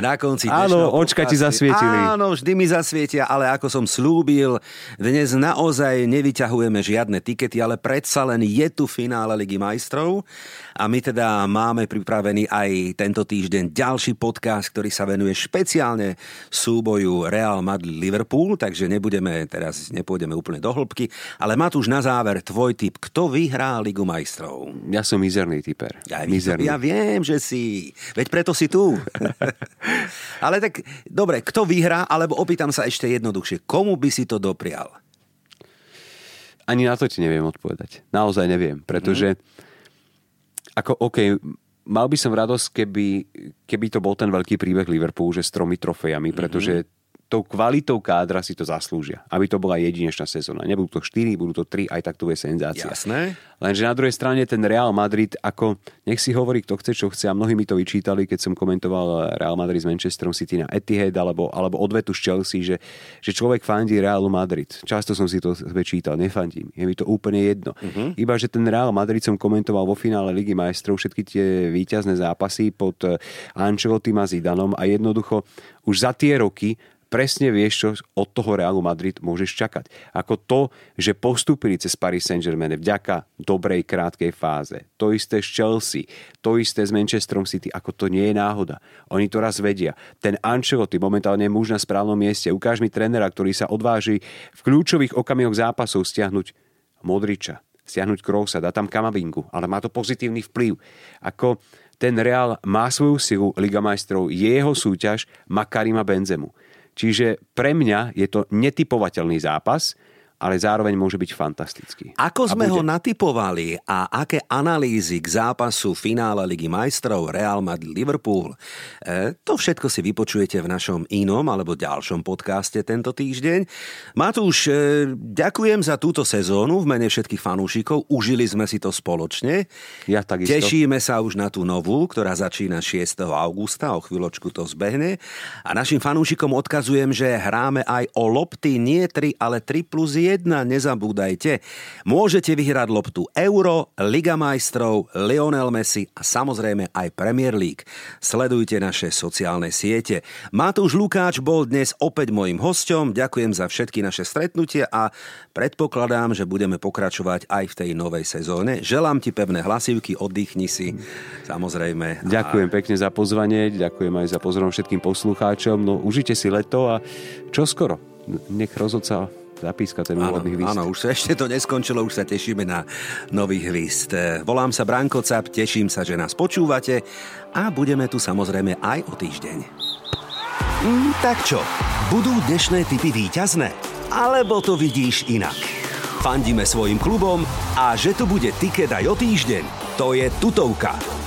na konci Áno, očka ti zasvietili. Áno, vždy mi zasvietia, ale ako som slúbil, dnes naozaj nevyťahujeme žiadne tikety, ale predsa len je tu finále Ligy majstrov a my teda máme pripravený aj tento týždeň ďalší podcast, ktorý sa venuje špeciálne súboju Real Madrid-Liverpool, takže nebudeme teraz, nepôjdeme úplne do hĺbky, ale má tu už na záver tvoj tip, kto vyhrá Ligu majstrov? Ja som mizerný typer. Ja, mizerný. ja viem, že si. Veď preto si tu. ale tak, dobre, kto vyhrá, alebo opýtam sa ešte jednoduchšie, komu by si to doprial? Ani na to ti neviem odpovedať. Naozaj neviem, pretože mm ako OK, mal by som radosť, keby, keby to bol ten veľký príbeh Liverpoolu, že s tromi trofejami, pretože mm-hmm tou kvalitou kádra si to zaslúžia. Aby to bola jedinečná sezóna. Nebudú to 4, budú to 3, aj tak to je senzácia. Jasné. Lenže na druhej strane ten Real Madrid, ako nech si hovorí, kto chce, čo chce, a mnohí mi to vyčítali, keď som komentoval Real Madrid s Manchesterom City na Etihad, alebo, alebo odvetu z Chelsea, že, že človek fandí Realu Madrid. Často som si to vyčítal, nefandím. Je mi to úplne jedno. Uh-huh. Iba, že ten Real Madrid som komentoval vo finále Ligy majstrov všetky tie víťazné zápasy pod Ancelottim a Zidanom a jednoducho už za tie roky presne vieš, čo od toho Realu Madrid môžeš čakať. Ako to, že postupili cez Paris Saint-Germain vďaka dobrej krátkej fáze. To isté z Chelsea, to isté s Manchesterom City, ako to nie je náhoda. Oni to raz vedia. Ten Ancelotti momentálne je muž na správnom mieste. Ukáž mi trénera, ktorý sa odváži v kľúčových okamihoch zápasov stiahnuť Modriča, stiahnuť Krousa, dá tam Kamavingu, ale má to pozitívny vplyv. Ako ten Real má svoju silu, Liga majstrov, jeho súťaž, má Karima Benzemu. Čiže pre mňa je to netypovateľný zápas, ale zároveň môže byť fantastický. Ako sme ho natypovali a aké analýzy k zápasu finále Ligy majstrov Real Madrid-Liverpool, e, to všetko si vypočujete v našom inom alebo ďalšom podcaste tento týždeň. Matúš, e, ďakujem za túto sezónu v mene všetkých fanúšikov. Užili sme si to spoločne. Ja takisto. Tešíme sa už na tú novú, ktorá začína 6. augusta, o chvíľočku to zbehne. A našim fanúšikom odkazujem, že hráme aj o lopty nie 3, ale 3 plus 1 1, nezabúdajte. Môžete vyhrať loptu Euro, Liga majstrov, Lionel Messi a samozrejme aj Premier League. Sledujte naše sociálne siete. Matúš Lukáč bol dnes opäť mojim hostom. Ďakujem za všetky naše stretnutia a predpokladám, že budeme pokračovať aj v tej novej sezóne. Želám ti pevné hlasivky, oddychni si. Samozrejme. Ďakujem a... pekne za pozvanie, ďakujem aj za pozornosť všetkým poslucháčom. No užite si leto a čo skoro? Nech rozhodca zapíska ten úvodný hvist. Áno, už ešte to neskončilo, už sa tešíme na nový hvist. Volám sa Branko Cap, teším sa, že nás počúvate a budeme tu samozrejme aj o týždeň. Mm, tak čo, budú dnešné typy výťazné? Alebo to vidíš inak? fandíme svojim klubom a že tu bude tiket aj o týždeň, to je tutovka.